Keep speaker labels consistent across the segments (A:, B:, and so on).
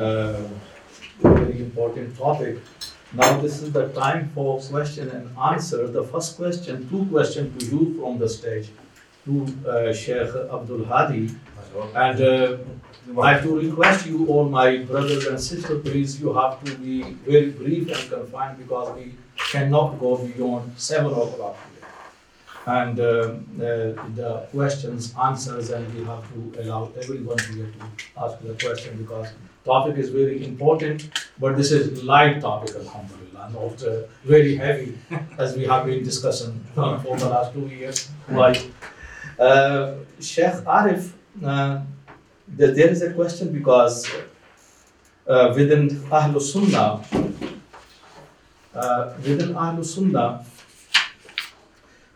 A: uh, very important topic. Now this is the time for question and answer. The first question, two questions to you from the stage, to uh, Sheikh Abdul Hadi. And uh, I have to request you, all my brothers and sisters, please, you have to be very brief and confined because we cannot go beyond seven o'clock. And uh, uh, the questions, answers, and we have to allow everyone here to ask the question because topic is very important, but this is light topic, alhamdulillah, not uh, very heavy as we have been discussing uh, for the last two years. Right. Uh, Sheikh Arif, uh, there there is a question because uh, within Ahlul Sunnah, uh, within Ahlul Sunnah,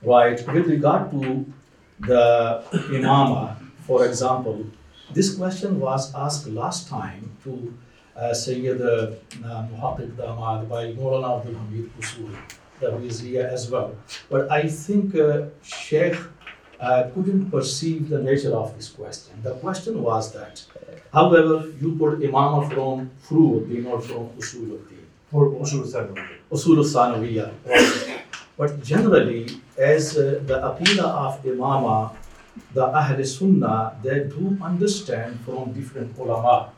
A: right, with regard to the imama, for example, this question was asked last time to uh, Sayyid uh, Muhaqqiq Damad by Maulana Abdul Hamid Usuli, that is here as well. But I think uh, Sheikh uh, couldn't perceive the nature of this question. The question was that, however, you put imama from Furu'uddin or from Usuluddin.
B: For Usul Thanawi.
A: Usul Sanawiyya. But generally, as uh, the aqidah of Imama, the Ahl Sunnah, they do understand from different ulama.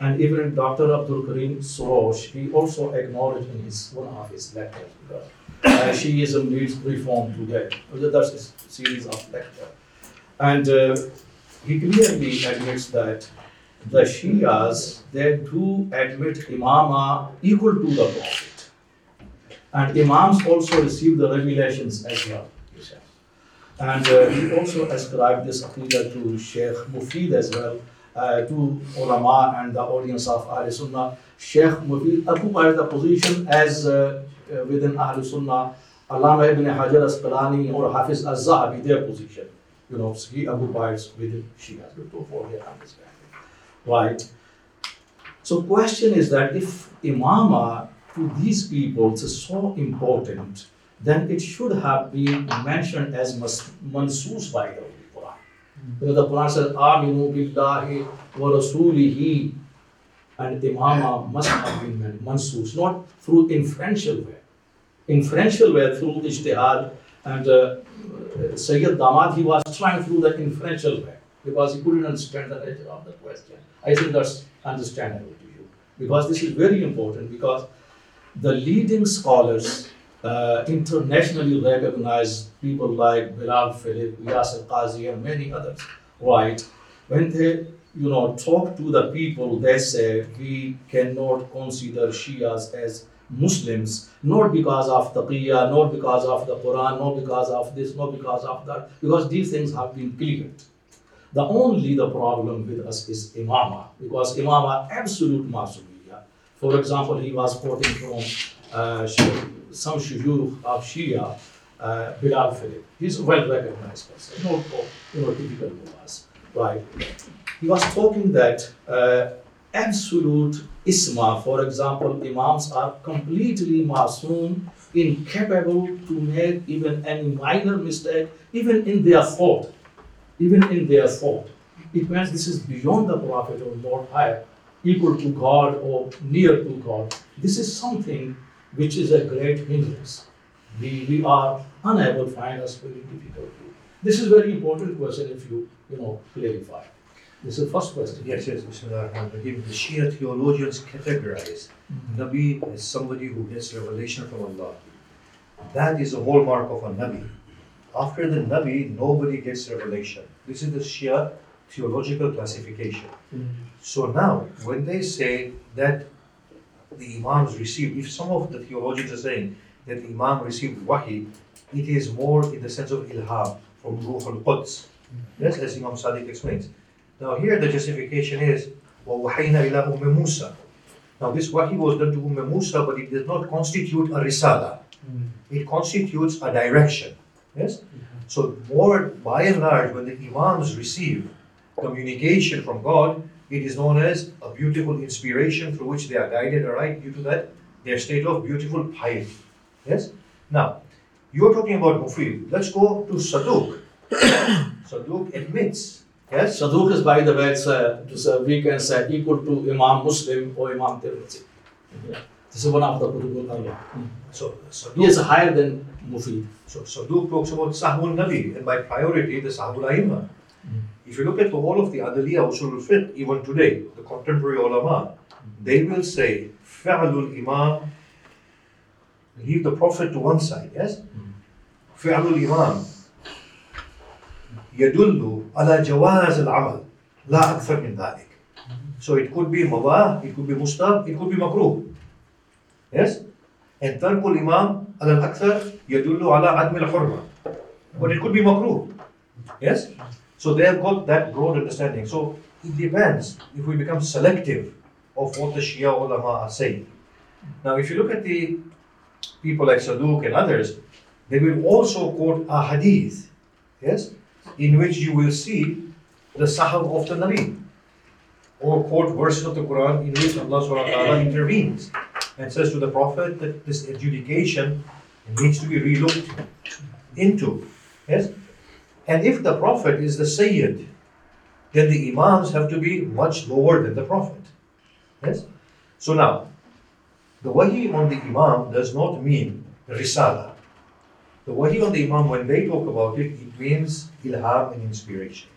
A: And even Dr. Abdul Karim Soroush, he also acknowledged in his one of his lectures, uh, Shiism needs reform today. That's a series of lectures. And uh, he clearly admits that the Shias, they do admit Imama equal to the Prophet. And Imams also receive the revelations as well. And uh, he also ascribed this aqidah to Sheikh Mufid as well, uh, to ulama and the audience of Ahl Sunnah. Sheikh Mufid occupied the position as uh, uh, within Ahl Sunnah, Allama ibn Hajar Asqalani or Hafiz Az-Zahabi, their position. You know, he occupies within Shia, to for their understanding. Right? So question is that if imama to these people is so important, then it should have been mentioned as mansus by the Quran. You know, the Quran says, Aminu billahi wa rasulihi, and imama must have been mansus, not through inferential way. Inferential way through ijtihad, and uh, Sayyid Damad, he was trying through the inferential way because he couldn't understand the nature of the question. I think that's understandable to you because this is very important because the leading scholars uh, internationally recognized people like Bilal Philip, Yasir Qadhi, and many others, right? When they, you know, talk to the people, they say we cannot consider Shias as Muslims, not because of the taqiyya, not because of the Quran, not because of this, not because of that, because these things have been cleared. The only the problem with us is imama, because imama absolute masumiyya. For example, he was quoting from uh, some shuyukh of Shia, uh, Bilal Philip. He's a well recognized person, not you know, typical mullahs, right? He was talking that uh, absolute isma, for example, imams are completely masoom, incapable to make even any minor mistake, even in their thought even in their thought. It means this is beyond the Prophet or more higher, equal to God or near to God. This is something which is a great hindrance. We, we are unable to find us very difficult. This is very important question if you, you know, clarify. This is the first question.
B: Yes, yes, Bismillah ar-Rahman ar-Rahim. The Shia theologians categorize mm-hmm. Nabi as somebody who gets revelation from Allah. That is a hallmark of a Nabi. After the Nabi, nobody gets revelation. This is the Shia theological classification. Mm-hmm. So now, when they say that the Imams received, if some of the theologians are saying that the Imam received Wahi, it is more in the sense of ilham from Ruh al-Quds. Yes, as Imam Sadiq explains. Now here the justification is, وَوَحَيْنَا إِلَىٰ أُمِّ مُوسَى Now this Wahi was done to Umm Musa, but it does not constitute a risala. It constitutes a direction. Yes? So more by and large, when the Imams receive communication from God, it is known as a beautiful inspiration through which they are guided aright due to that their state of beautiful piety. Yes? Now, you're talking about Mufid. Let's go to Saduq. Saduq admits Yes?
A: Saduq is, by the way, it's, uh, it's, uh, we can say equal to Imam Muslim or Imam Tirmidhi. Yeah. This is one of the Qutub al
B: So,
A: He is higher than Mufid.
B: so Saduq talks about Sahwul Nabi, and by priority, the Sahwul Aimma.
A: Mm.
B: If you look at the whole of the Adaliya Usul al-Fiqh, even today, the contemporary ulama, they will say, Fa'alul Imam, leave the Prophet to one side, yes? فعل الإمام يدل على جواز العمل لا أكثر من ذلك. So it could be mubah, it could be mustahab, it could be makruh. Yes? And ترك الإمام على الأكثر يدل على عدم الحرمة. But it could be makruh. Yes? So they have got that broad understanding. So it depends if we become selective of what the Shia ulama are saying. Now, if you look at the people like Saduq and others, they will also quote a hadith, yes, in which you will see the sahab of the Nabi. Or quote verses of the Quran in which Allah subhanahu intervenes and says to the Prophet that this adjudication needs to be relooked into. Yes? And if the Prophet is the Sayyid, then the Imams have to be much lower than the Prophet. Yes? So now, the wahi on the Imam does not mean risala. The wahi on the Imam, when they talk about it, it means ilham and inspiration.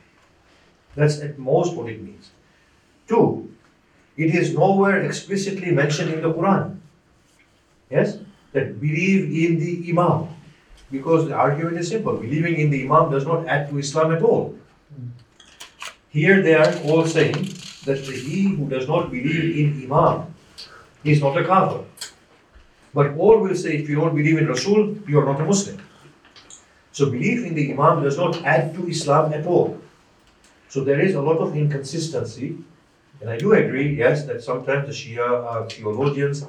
B: That's at most what it means. Two, it is nowhere explicitly mentioned in the Quran. Yes? That believe in the Imam. Because the argument is simple. Believing in the Imam does not add to Islam at all. Here they are all saying that he who does not believe in Imam is not a kafir. But all will say if you don't believe in Rasul, you are not a Muslim. So belief in the Imam does not add to Islam at all. So there is a lot of inconsistency. And I do agree, yes, that sometimes the Shia uh, theologians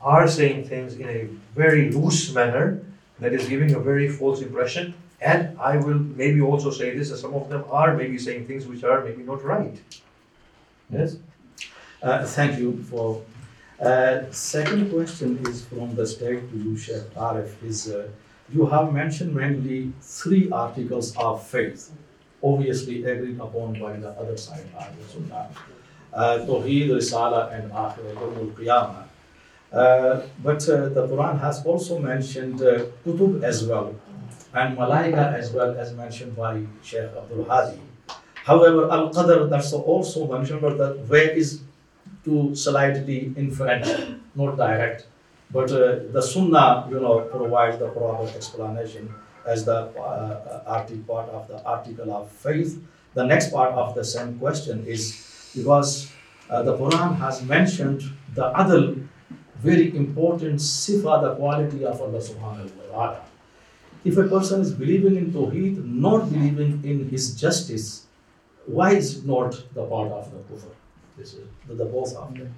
B: are saying things in a very loose manner that is giving a very false impression. And I will maybe also say this that some of them are maybe saying things which are maybe not right. Yes?
A: Uh, thank you for. Uh, second question is from the state to you, Sheikh Arif. Is uh, you have mentioned mainly three articles of faith, obviously agreed upon by the other side, Ahlul Sunnah, Tawheed, Risala, and Akhirah, Qiyamah. Uh, but uh, the Quran has also mentioned uh, kutub as well, and malaika as well as mentioned by Sheikh Abdul Hadi. However, Al Qadr, also mentioned, the way is to slightly inferential, not direct. But uh, the Sunnah, you know, provides the proper explanation as the uh, article part of the article of faith. The next part of the same question is because uh, the Quran has mentioned the other very important sifa, the quality of Allah subhanahu wa ta'ala. If a person is believing in Tawheed, not believing in his justice, why is it not the part of the kufr? This is the, the both of them.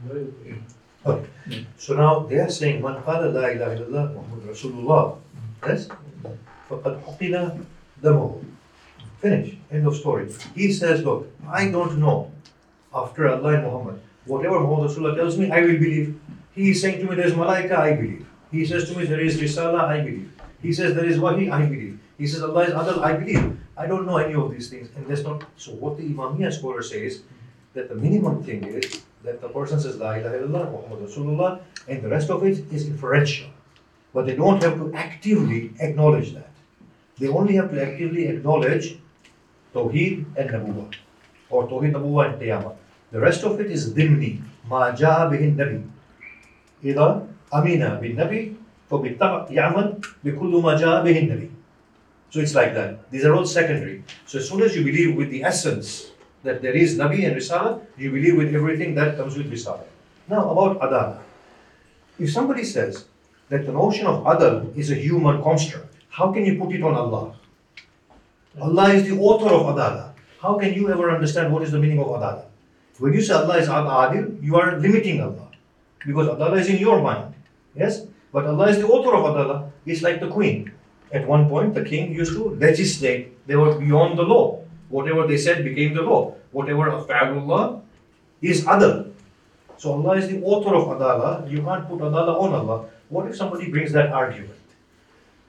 B: Okay. So now they are saying, Man qala la ilaha illallah Muhammad Rasulullah. Yes? فَقَدْ حُقِنَا دَمَهُ Finish. End of story. He says, look, I don't know. After Allah and Muhammad, whatever Muhammad Rasulullah tells me, I will believe. He is saying to me, there is malaika, I believe. He says to me, there is risala, I believe. He says, there is wahi, I believe. He says, Allah is adal, I believe. I don't know any of these things. And that's not, so what the Imamiyah scholar says, that the minimum thing is that the person says, La ilaha illallah, Muhammad Rasulullah, and the rest of it is inferential. But they don't have to actively acknowledge that. They only have to actively acknowledge Tawheed and Nabuwa, or Tawheed, Nabuwa, and Qiyamah. The rest of it is dimni, ma bihin nabi. إذا أمين بالنبي فبالطبع يعمل بكل ما جاء به النبي. So it's like that. These are all secondary. So as soon as you believe with the essence that there is Nabi and Risala, you believe with everything that comes with Risala. Now about Adala. If somebody says that the notion of Adal is a human construct, how can you put it on Allah? Allah is the author of Adala. How can you ever understand what is the meaning of Adala? When you say Allah is Adil, you are limiting Allah. Because Adala is in your mind. Yes? But Allah is the author of Adala. It's like the queen. At one point, the king used to legislate. They were beyond the law. Whatever they said became the law. Whatever Allah is Adal. So Allah is the author of Adala. You can't put Adala on Allah. What if somebody brings that argument?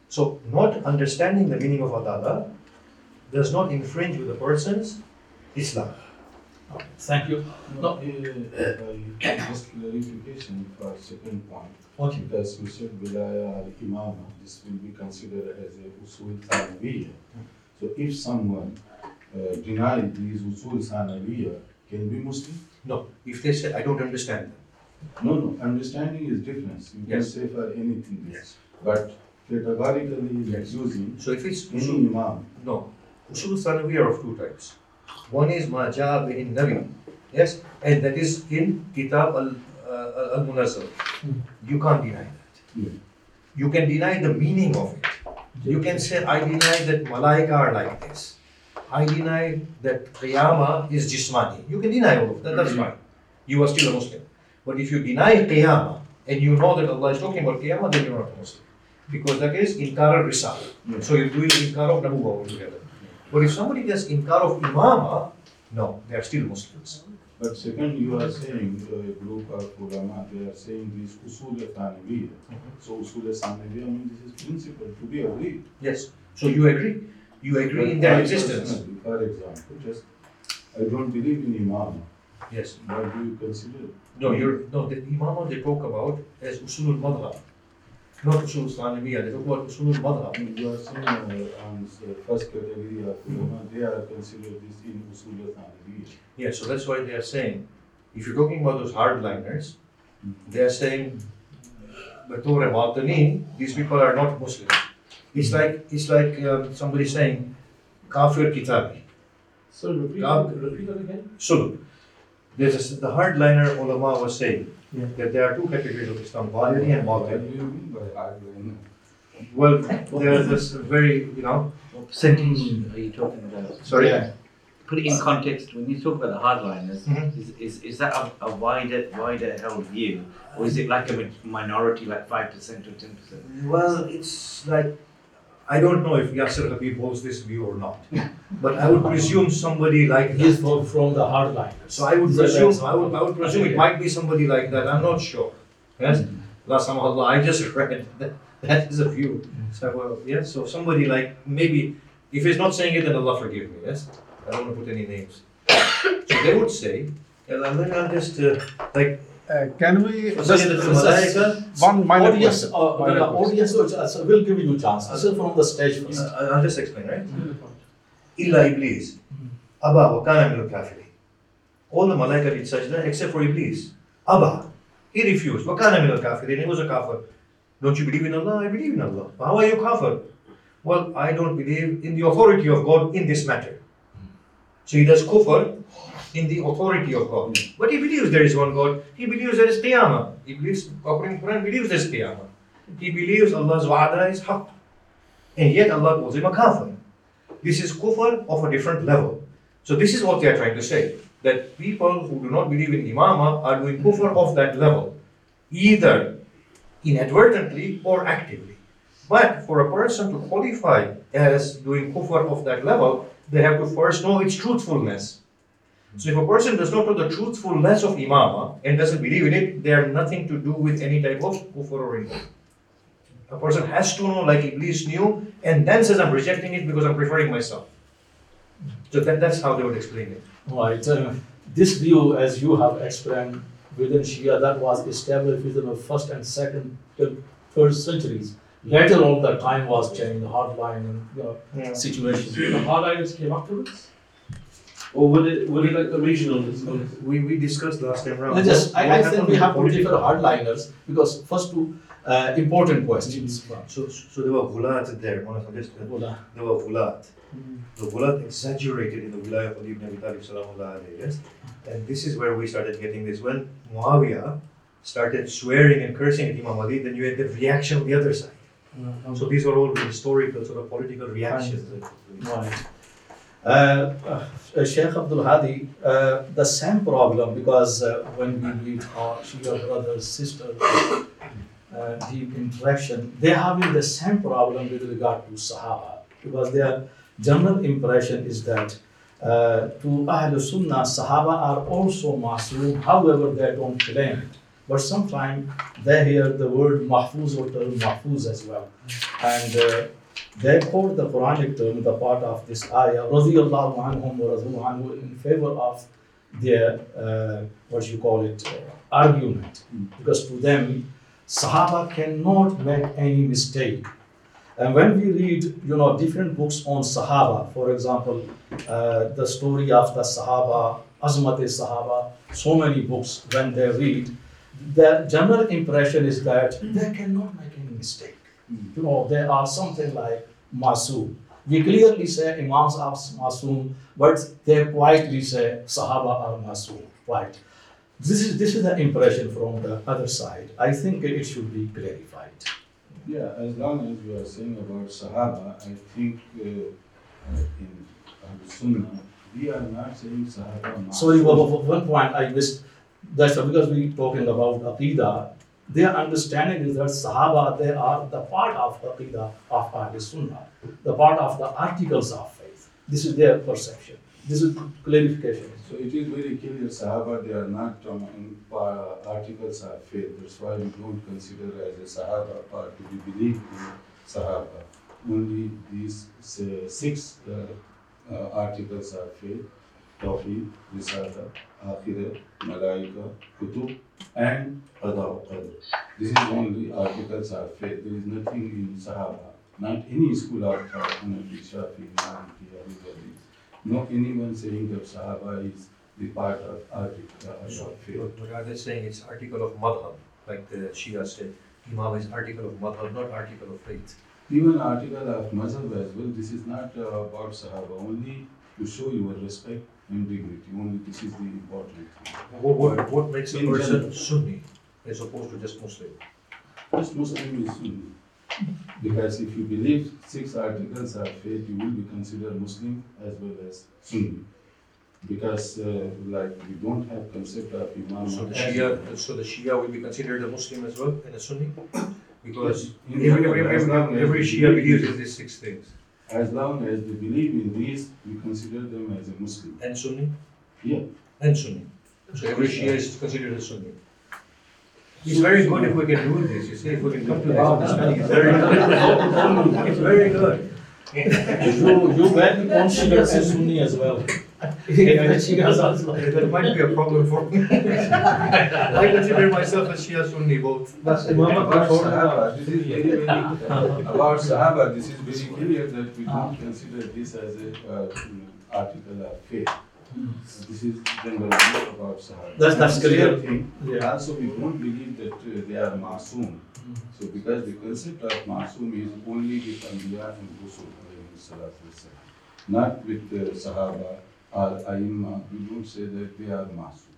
B: So, not understanding the meaning of Adala does not infringe with a person's Islam.
A: Okay, Thank you.
C: No, uh, uh, just clarification for second point.
A: Okay.
C: Because you said wilaya al imama, this will be considered as a usul thanawiyya. So if someone uh, deny these usul thanawiyya, can be Muslim?
B: No, if they say, I don't understand them.
C: No, no, understanding is different. You can
B: Yes.
C: say for anything.
B: Yes.
C: But categorically
B: Yes.
C: using
B: So if it's
C: any
B: usul,
C: imam.
B: no, usul thanawi are of two types. One is ma jaa in nabi, yes, and that is in kitab al uh, al.
A: Hmm.
B: You can't deny that.
C: Yeah.
B: You can deny the meaning of it. You can say, I deny that malaika are like this. I deny that qiyamah is jismani. You can deny all of that, that's fine. You are still a Muslim. But if you deny qiyamah and you know that Allah is talking about qiyamah, then you're not a Muslim. Because that is inkar al risal. So you're doing inkar of nabuwa altogether. But if somebody does inkar of imama, no, they are still Muslims.
C: But second, you are saying uh, a group of ulama, they are saying this usul thanawiyya. So usul thanawiyya means this is principle to be agreed.
B: Yes. So you agree? You agree in their existence?
C: For example, just, I don't believe in imam,
B: Yes.
C: what do you consider?
B: No, you're, no, the imama they talk about as usulul madhab. Not usul Islamiyya, they talk about usulul madhab.
C: You are saying uh, on the first category of ulama, they are considered this in usul thanawiyya.
B: Yeah, so that's why they are saying, if you're talking about those hardliners, they are saying, Batur Batani, these people are not Muslims. It's like, it's like um, somebody saying, Kafir Kitabi.
A: So repeat,
B: God-
A: repeat that again.
B: So, there's a, the hardliner ulama was saying
A: Yeah.
B: that there are two categories of Islam, Batini and
C: What do
B: Batini.
C: you mean by hardliner?
B: Well, there's this very, you know,
D: What percentage are you talking about?
B: sorry.
A: Yeah.
D: Put it in context, when you talk about the hardliners,
B: Mhm.
D: is, is, is that a, a wider, wider held view? Or is it like a minority, like 5% or 10%?
B: Well, it's like, I don't know if Yasser Habib holds this view or not. But I would presume somebody like
A: He is from, from the hardliners.
B: So I would
A: Is
B: presume,
A: right?
B: I would, I would presume it might be somebody like that, I'm not sure. Yes? Last time Allah, I just read that, that is a view. So, well, yeah, so somebody like, maybe, if he's not saying it, then Allah forgive me, yes? I don't want to put any names. So they would say, and I'm not just, uh, like,
E: Uh, Can we,
B: so
E: just
B: say that the malaika,
E: one minor
A: audience,
E: question.
A: uh,
E: Minor
A: the audience will, uh, will give you chance. This is from the stage first.
B: uh, I'll just explain, right? Illa Iblis. Abba wa kana min al-kafirin. All the malaika did sajda except for Iblis. Abba. He refused. Wa kana min al-kafirin. He was a kafir. Don't you believe in Allah? I believe in Allah. How are you kafir? Well, I don't believe in the authority of God in this matter. So he does kufr in the authority of God. But he believes there is one God. He believes there is qiyamah. He believes, according to Quran, believes there is qiyamah. He believes Allah's wa'ada is haqq. And yet Allah calls him a kafir. This is kufr of a different level. So this is what they are trying to say. That people who do not believe in imama are doing kufr of that level. Either inadvertently or actively. But for a person to qualify as doing kufr of that level, they have to first know its truthfulness. So if a person does not know the truthfulness of imama and doesn't believe in it, they have nothing to do with any type of kufr or iman. A person has to know like Iblis knew and then says I'm rejecting it because I'm preferring myself. So that, that's how they would explain it.
A: Right. Uh, this view, as you have explained within Shia, that was established within the first and second till third centuries. Later on, the time was changed, the hardline and you know, situation.
F: The hardliners came afterwards? Or were they, were they like the regional?
B: We, we discussed last time round.
A: I just, I, I think we have to
B: political-
A: differ hardliners because first two uh, important questions. Mm-hmm.
B: So, so there were Ghulat there, one of the best. There were Ghulat. Mm-hmm. The Ghulat exaggerated in the Wilayah of Ali ibn Abi Talib salamullah alayhi, yes? And this is where we started getting this. When Muawiyah started swearing and cursing at Imam Ali, then you had the reaction on the other side. Mm-hmm. So these are all historical sort of political reactions.
A: Right. Uh, uh, Sheikh Abdul Hadi, uh, the same problem because when we meet our Shia brothers, sisters, deep interaction, they having the same problem with regard to Sahaba because their general impression is that uh, to Ahl Sunnah, Sahaba are also Masoom, however, they don't claim it. But sometimes they hear the word Mahfuz or term Mahfuz as well. And uh, they quote the Quranic term, the part of this ayah, radiyallahu anhum wa anhu, in favor of their, uh, what you call it, uh, argument. Because to them, Sahaba cannot make any mistake. And when we read, you know, different books on Sahaba, for example, uh, the story of the Sahaba, Azmat Sahaba, so many books, when they read, the general impression is that they cannot make any mistake. You know, they are something like Masoom. We clearly say Imams are Masoom, but they quietly say Sahaba are Masoom. Right. This is, this is the impression from the other side. I think it should be clarified.
C: Yeah, as long as you are saying about Sahaba, I think uh, uh, in Sunnah, we are not saying Sahaba.
A: Sorry,
C: ma'asum.
A: one one- one point I missed. That's because we talking about Aqidah. Their understanding is that Sahaba, they are the part of the Aqidah of Ahl Sunnah, the part of the articles of faith. This is their perception. This is clarification.
C: So it is very clear, Sahaba, they are not um, uh, articles of faith. That's why we don't consider as a Sahaba part to be believed in Sahaba. Only these say, six uh, uh, articles of faith, Tawheed, Risala, Akhirah, Malaika, Kutub, and Qada wa Qadr. This is only articles of faith. There is nothing in Sahaba. Not any school of thought, Hanafi, Shafi, Maliki, everybody. No anyone saying that Sahaba is the part of article of faith.
B: But but are they saying it's article of madhab, like the Shia said? Imam is article of madhab, not article of faith.
C: Even article of Mazhab as well, this is not uh, about Sahaba, only to show your respect and dignity, only this is the important thing.
B: What, what, what makes a
C: In
B: person
C: general.
B: Sunni as opposed to just Muslim?
C: First Muslim is Sunni. Because if you believe six articles of faith, you will be considered Muslim as well as Sunni. Because uh, like we don't have concept of Imam.
B: So the Shia, so the Shia will be considered a Muslim as well and a Sunni? Because
C: In
B: every,
C: general,
B: every,
C: as long
B: every,
C: as
B: every Shia
C: believe
B: believes
C: in
B: these six things.
C: As long as they believe in these, we consider them as a Muslim.
B: And Sunni?
C: Yeah.
B: And Sunni. So every Shia is considered a Sunni. It's very good if we can do this, you see, if we can come to this understanding, it's very good. It's very good.
A: You, you very consider as Sunni as well. Yeah, she goes also.
B: That might be a problem for me. I consider myself a Shia Sunni both.
F: That's
C: About Sahaba, this is very, very, about Sahaba, this is very clear that we don't consider this as a, uh, article of faith. This is about Sahaba.
A: That's- that's
C: the
A: clear.
C: thing,
A: Yeah.
C: Also, we don't believe that uh, they are masoom. So because the concept of masoom is only with Anbiya and Rusul, alayhi salatu wassalam. not with uh, Sahaba or Aimma, we don't say that they are masoom.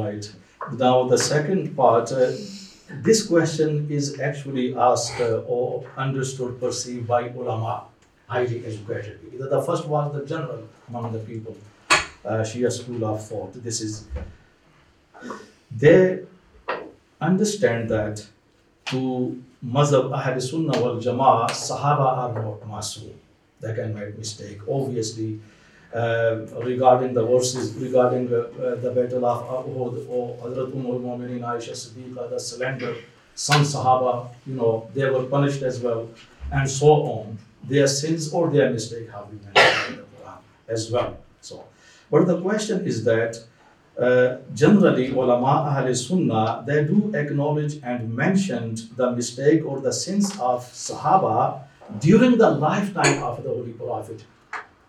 A: Right. Now, the second part, uh, this question is actually asked uh, or understood, perceived by ulama, highly educated. The first was the general among the people, uh, Shia school of thought. This is, they understand that to Mazhab Ahl Sunnah wal Jama'ah, Sahaba are not masoom. They can make mistake. Obviously, uh, regarding the verses regarding uh, uh, the battle of Uhud or Hazrat Umm al-Mu'minin Aisha Siddiqa, the some Sahaba, you know, they were punished as well, and so on. Their sins or their mistake have been mentioned in the Quran as well. So, but the question is that uh, generally, ulama Ahl Sunnah, they do acknowledge and mention the mistake or the sins of Sahaba during the lifetime of the Holy Prophet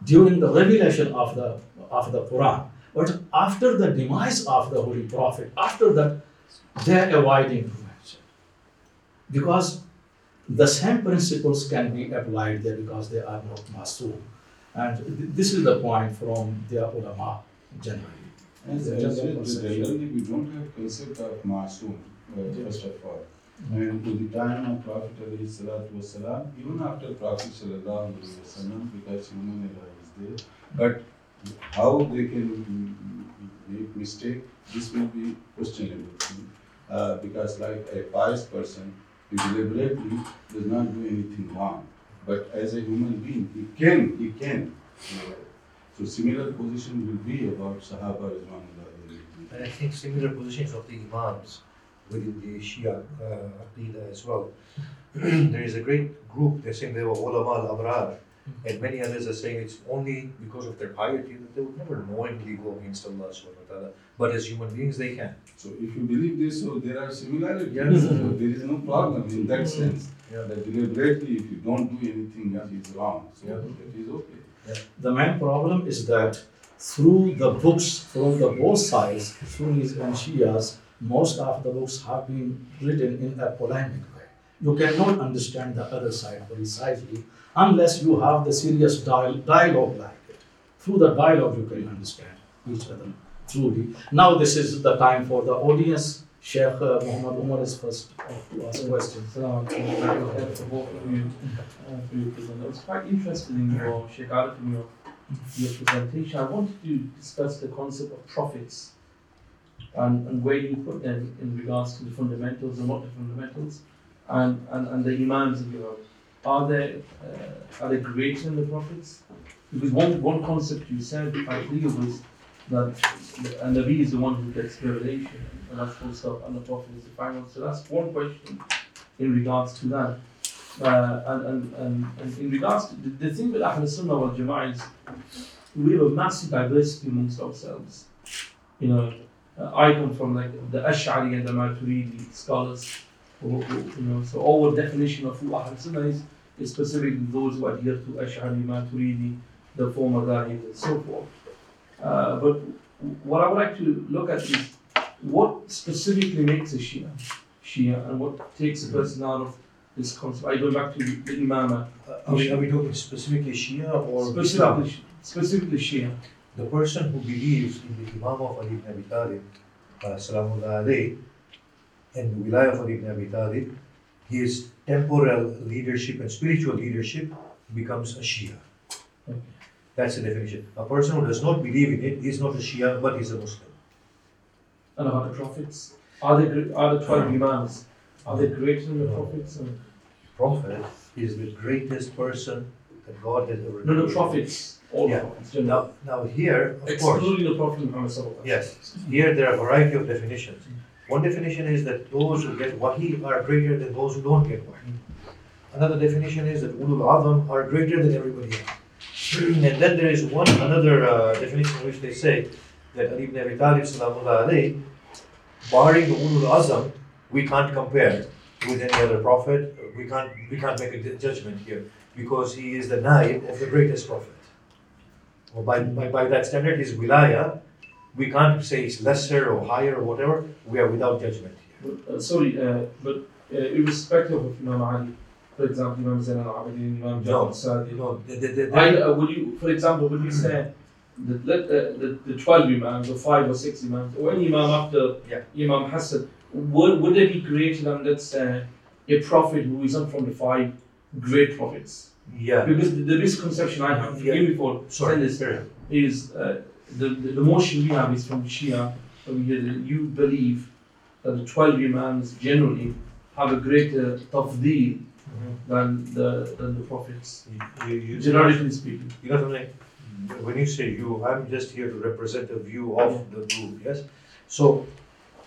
A: during the revelation of the of the Quran. But after the demise of the Holy Prophet, after that, they're avoiding mention. Because the same principles can be applied there because they are not masoom. And th- this is the point from their ulama generally.
C: As
A: The
C: I
A: general
C: said, generally we don't have concept of masoom, uh, first of all. And in the time of Prophet wasalam, even after Prophet wasallam, because human error is there, but how they can make mistake, this will be questionable. Uh, because like a pious person, he deliberately does not do anything wrong. But as a human being, he can, he can. So similar position will be about Sahaba Rizwanullah.
B: And I think similar positions of the Imams within the Shia uh, Aqidah as well. there is a great group, they're saying they were ulama al-abrar, Mm-hmm. and many others are saying it's only because of their piety that they would never knowingly go against Allah subhanahu wa ta'ala. But as human beings, they can.
C: So if you believe this, so there are similarities.
B: Yes.
C: So there is no problem in that mm-hmm. sense.
B: Yeah.
C: That deliberately, if you don't do anything that is wrong, so
B: Yeah.
C: that is okay.
A: The main problem is that through the books from the both sides, Sunnis and Shias, most of the books have been written in a polemic way. You cannot understand the other side precisely unless you have the serious dialogue like it. Through the dialogue, you can understand each other truly. Now, this is the time for the audience. Sheikh uh, Muhammad Umar is first to ask questions.
F: Very you, for your presentation. I was quite interested in your Sheikh Arif, in your, your presentation. I wanted to discuss the concept of prophets and, and where you put them in regards to the fundamentals and what the fundamentals and, and, and the imams of your are they uh, are they greater than the prophets? Because one one concept you said quite clear was that the- Nabi is the one who gets revelation and that's full stop and the prophet is the final. So that's one question in regards to that. Uh, and, and, and, and in regards to the, the thing with Ahl Sunnah wal Jama'ah is we have a massive diversity amongst ourselves. You know, uh, I come from like the Ash'ari and the Maturidi scholars. You know, so our definition of who Ahl Sunnah is is specifically those who adhere to Ash'ari, Maturidi, the four madhahib and so forth. Uh, but what I would like to look at is what specifically makes a Shia Shia and what takes a person out of this concept. I go back to the Imama,
B: Uh, Are we, are we talking specifically Shia or Islam?
F: specifically, specifically Shia.
B: The person who believes in the Imam of Ali ibn Abi Talib, uh, alayhi, and the Wilayah of Ali ibn Abi Talib, his temporal leadership and spiritual leadership becomes a Shia.
F: Okay.
B: That's the definition. A person who does not believe in it is not a Shia, but is a Muslim.
F: And about the prophets. Are they are the twelve uh-huh. Imams? Are they greater than the uh-huh. prophets? Or-
B: Prophet is the greatest person that God has ever
F: No, the prophets. All
B: Yeah.
F: prophets.
B: Now, now here, of course,
F: Excluding the Prophet Muhammad sallallahu alaihi wasallam.
B: Yes, here there are a variety of definitions. One definition is that those who get wahi are greater than those who don't get wahi. Another definition is that ulul azam are greater than everybody else. and then there is one another uh, definition in which they say that Ali ibn Abi Talib alayhi, barring the ulul azam, we can't compare with any other prophet. We can't we can't make a judgment here because he is the naib of the greatest prophet. Well, by, by, by that standard, his wilaya, we can't say it's lesser or higher or whatever. We are without judgment here.
F: But, uh, sorry, uh, but uh, irrespective of Imam Ali, for example, Imam Zain al-Abidin, Imam
B: No.
F: Sadiq,
B: You know, the, the, the,
F: I, uh, would you, for example, would you say that let the, the, the 12 Imams or 5 or 6 Imams or any Imam after
B: Yeah.
F: Imam Hassan, would, would they be greater than, let's say, a prophet who isn't from the five great prophets?
B: yeah.
F: Because the, the misconception I have,
B: Yeah.
F: forgive me for saying this, is uh, the, the, the motion we have is from Shia, where we hear that you believe that the 12 Imams generally have a greater tafdeel mm-hmm. than the, than the prophets,
B: You, you,
F: generally speaking.
B: you know something? When you say you, I'm just here to represent a view of the group, yes? So,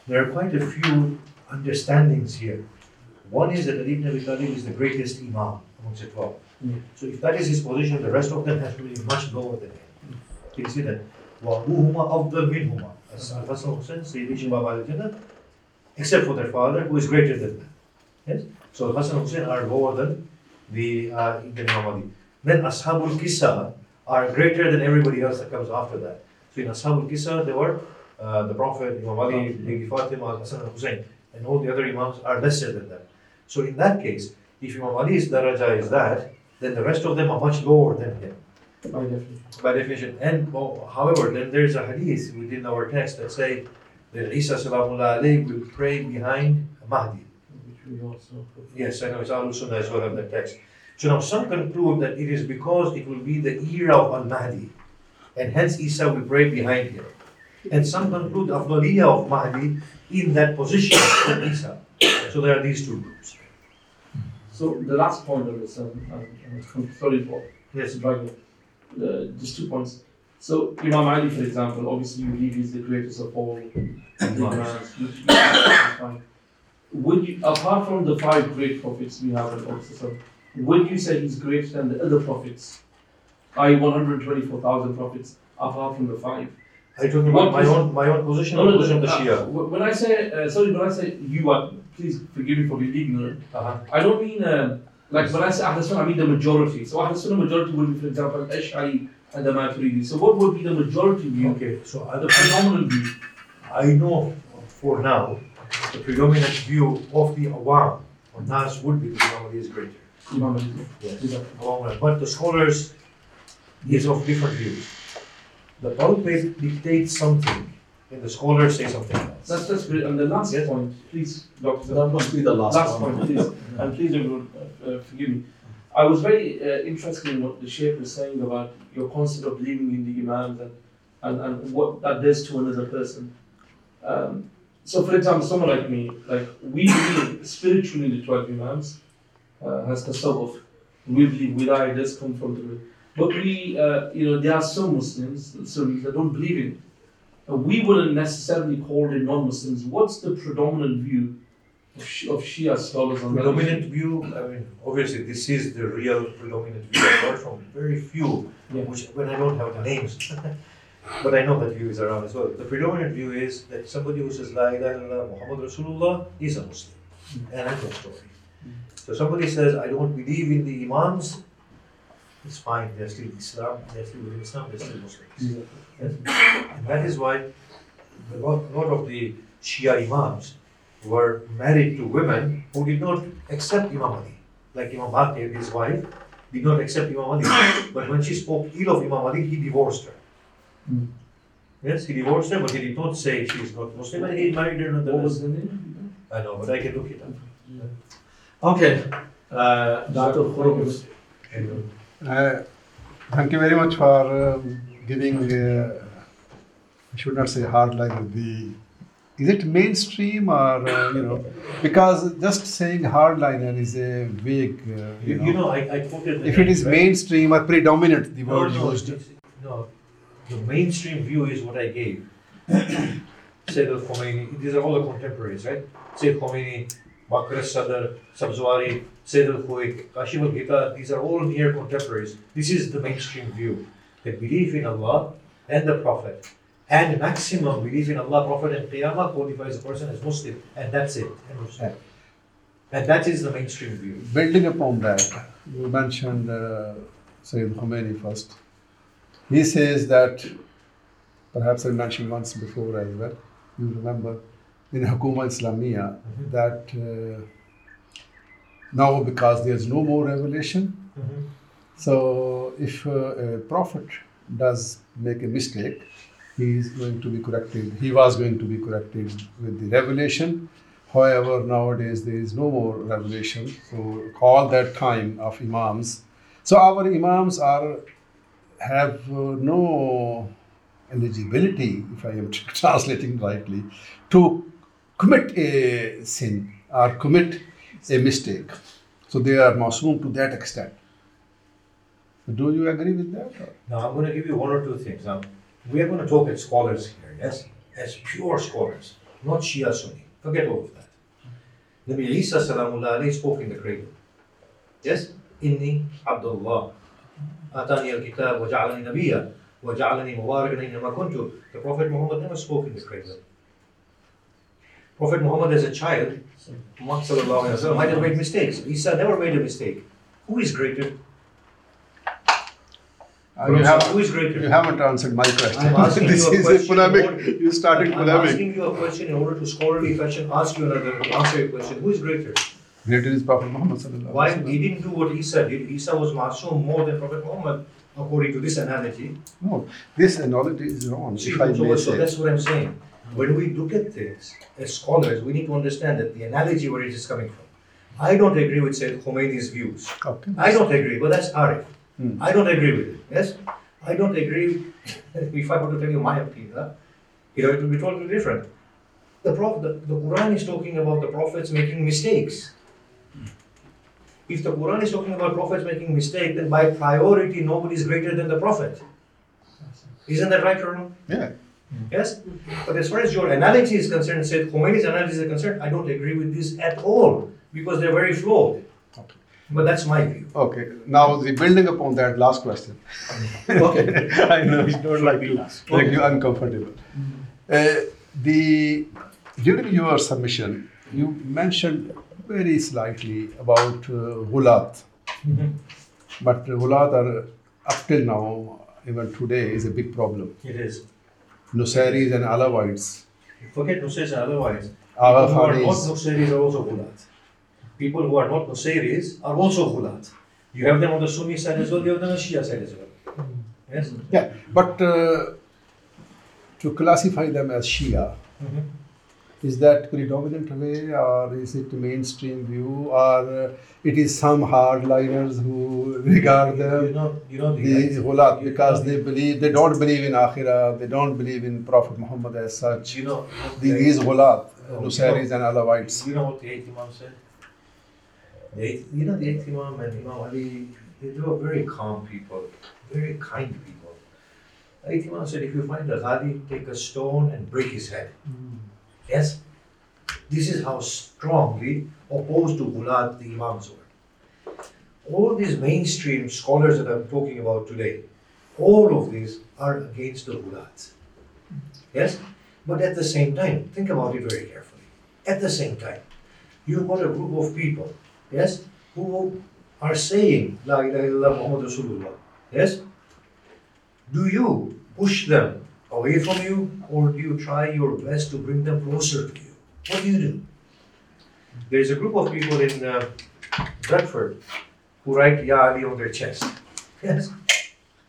B: there are quite a few understandings here. One is that Ali ibn Abi Talib is the greatest Imam amongst the 12.
F: Yeah.
B: So if that is his position, the rest of them have to be much lower than him. Can you see that? وَأَبُوهُمَا أَفْضَلْ مِنْهُمَا As Al-Hasan Hussein, Sayyidi Shabab al-Jannah, except for their father, who is greater than them. Yes? So Hassan Hussein are lower than the uh, Ibn Imam Ali. Then Ashabul Qissa are greater than everybody else that comes after that. So in Ashabul Qissa, there were uh, the Prophet, Imam Ali, Lady Fatima, Hassan and Hussein, and all the other Imams are lesser than them. So in that case, if Imam Ali's daraja is that, then the rest of them are much lower than him
F: By definition.
B: by definition. And well, however, then there's a hadith within our text that say that Isa salamullah alayhi will pray behind Mahdi.
F: Which we also
B: Yes, I know it's Ahlul Sunnah as well have that text. So now some conclude that it is because it will be the era of Al-Mahdi, and hence Isa will pray behind him. And some conclude Afdaliyah of Mahdi in that position of Isa. So there are these two groups.
F: So the last point of this, um, um, sorry for
B: Yes.
F: dragging, uh, just two points. So Imam Ali, for example, obviously you believe he's the greatest of all imams, would you, apart from the five great prophets we have in ﷺ, would you say he's greater than the other prophets? I.e., 124,000 prophets, apart from the five.
B: Are you talking about my own my own position or the position of the Shia?
F: when I say, uh, sorry, when I say you are, please forgive me for being ignorant.
B: Uh-huh.
F: I don't mean, uh, like when I say Ahl Sunnah, I mean the majority. So Ahl Sunnah majority would be, for example, Ash'ari and the Maturidi. So what would be the majority view?
B: Okay, so
F: The phenomenal view.
B: I know for now the predominant view of the Awam or Nas would be the Imam Ali is greater.
F: Imam Ali.
B: Yes. Awam, But the scholars is of different views. The pulpit dictates something and the scholars say something else.
F: That's, that's great. And the last
B: Yes.
F: point, please, Doctor.
A: That must be the last,
F: Last
A: one.
F: point, please. And please, everyone, uh, uh, forgive me. I was very uh, interested in what the Sheikh was saying about your concept of believing in the Imams and, and, and what that does to another person. Um, so, for example, someone like me, like we believe spiritually in the 12 Imams, uh, has tasawwuf. We believe wilayah does come from the But we, uh, you know, there are some Muslims, Sunnis, that don't believe in it. We wouldn't necessarily call them non-Muslims. What's the predominant view of, Shi- of Shia scholars on that?
B: Predominant view, I mean, obviously this is the real predominant view. I've heard from very few,
F: Yeah.
B: which when I don't have the names. but I know that view is around as well. The predominant view is that somebody who says La ilaha illallah Muhammad Rasulullah is a Muslim. Mm. And end of story. Mm. So somebody says, I don't believe in the Imams, it's fine, they're still Islam, they're still within Islam, they're still Muslims. Yes? And that is why a lot, lot of the Shia Imams were married to women who did not accept Imam Ali. Like Imam Baqir, his wife, did not accept Imam Ali. but when she spoke ill of Imam Ali, he divorced her.
F: Mm.
B: Yes, he divorced her, but he did not say she is not Muslim, and he married her
F: What
B: nonetheless.
F: was the name?
B: I know, but I can look it up.
A: Okay, uh, Dr. Khuruz.
E: Uh, Thank you very much for um, giving, uh, I should not say hardline, the, is it mainstream or, uh, you know, because just saying hardliner is a vague, uh,
B: You, you know, I, I quoted
E: If it is
B: right?
E: mainstream or predominant, the
B: No,
E: word
B: no,
E: used.
B: it's- no, the mainstream view is what I gave. Sayyid al Khomeini, these are all the contemporaries, right? Sayyid Khomeini, Baqir Sadr, Sabzwari, Sayyid al Khoei, Kashif al Gita, these are all near contemporaries. This is the mainstream view. The belief in Allah and the Prophet. And maximum belief in Allah, Prophet, and Qiyamah qualifies a person as Muslim. And that's it. Story. And that is the mainstream view.
E: Building upon that, you mentioned uh, Sayyid Khomeini first. He says that, perhaps I mentioned once before as well, you remember, in Hukuma Islamia, that uh, now because there's no more revelation, so if a prophet does make a mistake, he is going to be corrected. He was going to be corrected with the revelation. However, nowadays there is no more revelation. So all that time of imams. So our imams are have uh, no eligibility, if I am translating rightly, to commit a sin or commit a mistake. So they are masoom to that extent. Do you agree with that?
B: Now, I'm going to give you one or two things. Now, we are going to talk as scholars here, yes? As pure scholars, not Shia Sunni. Forget all of that. Nabi Isa salamullah alayhi spoke in the cradle. Yes? Inni Abdullah. Atani al-kitab wa ja'alani nabiyya wa ja'alani mubarakan kuntu. The Prophet Muhammad never spoke in the cradle. Prophet Muhammad as a child, Muhammad might have made mistakes. Isa never made a mistake. Who is greater?
E: Uh, you, have,
B: Who is greater?
E: you haven't answered my question.
B: I'm asking
E: this is
B: question
E: a polemic. You started
B: I'm
E: polemic.
B: asking you a question in order to scholarly fashion, ask you another, answer your question. Who is greater?
E: Greater is Prophet Muhammad
B: Why he didn't do what Isa did? Isa was masoom more than Prophet Muhammad, according to this analogy.
E: No, this analogy is wrong.
B: See, so, so that's what I'm saying. When we look at things as scholars, we need to understand that the analogy where it is coming from. I don't agree with Sayyid Khomeini's views.
E: Okay.
B: I don't agree, but that's Arif.
E: Hmm.
B: I don't agree with it. Yes? I don't agree. if I were to tell you my opinion, you know, it will be totally different. The, prof, the, the Quran is talking about the prophets making mistakes. If the Quran is talking about prophets making mistakes, then by priority nobody is greater than the prophet. Isn't that right or wrong?
E: Yeah.
B: Yes? But as far as your analogy is concerned, Sayyid Khomeini's analogy is concerned, I don't agree with this at all because they're very flawed.
E: Okay.
B: But that's my view.
E: Okay, now the building upon that last question.
B: Okay.
E: I know you don't like to make you uncomfortable. Uh, the during your submission, you mentioned very slightly about uh, ghulat, but ghulat are up till now, even today, is a big problem.
B: It is.
E: Nusairis and Alawites,
B: Forget Nusairis and otherwise.
E: Agha
B: People who are not
E: Khanis.
B: Nusairis are also Ghulat. People who are not Nusairis are also Ghulat. You have them on the Sunni side as well, you have them on the Shia side as well. Yes?
E: Yeah, but uh, to classify them as Shia,
B: Mhm.
E: is that predominant way or is it mainstream view or uh, it is some hardliners who regard
B: You
E: them
B: know, you know
E: the
B: the
E: Ghulat because they believe they don't believe in Akhirah, they don't believe in Prophet Muhammad as such.
B: You know,
E: these Ghulat,
B: Oh,
E: and Alawites.
B: You know what the eighth Imam said? The eighth, you know the eighth Imam and Imam Ali, they, they were very calm people, very kind people. The eighth Imam said, if you find a Ghali, take a stone and break his head. Mm. Yes? This is how strongly opposed to Ghulat the Imams were. All these mainstream scholars that I'm talking about today, all of these are against the Ghulat. Yes? But at the same time, think about it very carefully. At the same time, you've got a group of people, yes, who are saying La ilaha illallah Muhammad Rasulullah. Yes? Do you push them away from you or do you try your best to bring them closer to you? What do you do? There's a group of people in uh, Bradford who write Ya Ali on their chest. Yes?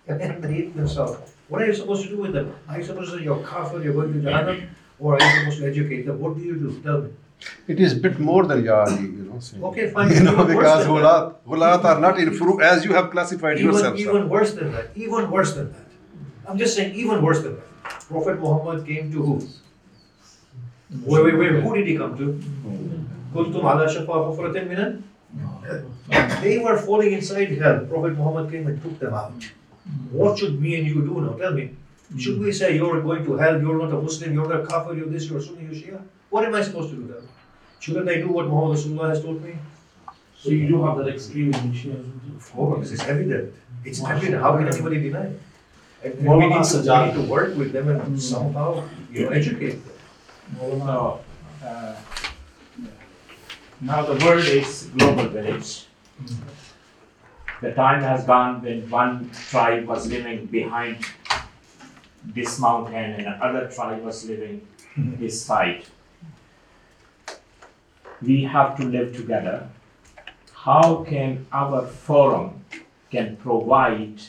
B: And then they hate themselves. What are you supposed to do with them? Are you supposed to say you're kafir, you're going to Jahannam? Or are you supposed to educate them? What do you do? Tell me.
E: It is bit more than Yari, you know. saying.
B: Okay, fine.
E: You know, because
B: than
E: Ghulat, Ghulat are not in fruit as you have classified
B: Even,
E: yourself. sir.
B: even worse than that. Even worse than that. I'm just saying, even worse than that. Prophet Muhammad came to who? Wait, wait, wait. Who did he come to? Kuntum ala shafa hufratin minan? They were falling inside hell. Prophet Muhammad came and took them out. What should me and you do now? Tell me. Should we say you're going to hell, you're not a Muslim, you're not a kafir, you're this, you're Sunni, you're Shia? What am I supposed to do then? Shouldn't I do what Muhammad Rasulullah has told me?
F: So you do have that in Shiaism.
B: Of course, it's evident. It's evident. How can anybody deny it? And we need, to, we need to work with them and hmm. somehow, you know, educate them.
G: Uh, now the world is global village. Hmm. The time has gone when one tribe was living behind this mountain and another tribe was living hmm. this side. We have to live together. How can our forum can provide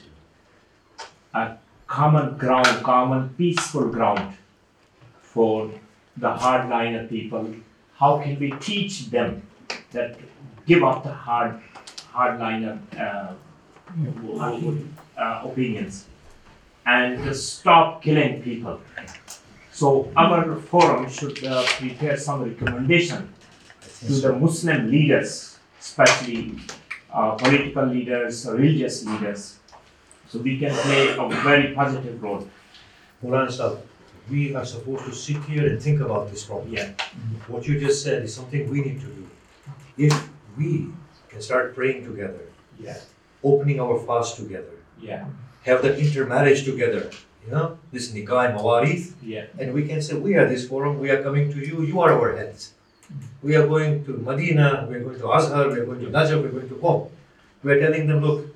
G: a common ground, common peaceful ground for the hardliner people, how can we teach them that give up the hard hardliner uh, uh, opinions and to stop killing people? So our forum should uh, prepare some recommendation to the Muslim leaders, especially uh, political leaders, religious leaders, so we can play a very positive role.
B: Mulana Sahib, we are supposed to sit here and think about this problem.
G: Yeah.
B: What you just said is something we need to do. If we can start praying together,
G: Yeah.
B: opening our fast together,
G: Yeah.
B: have that intermarriage together, you know, this nikah and mawarith,
G: Yeah.
B: and we can say, we are this forum, we are coming to you, you are our heads. We are going to Medina, we are going to Azhar, we are going to Najaf, we are going to Qom. We are telling them, look,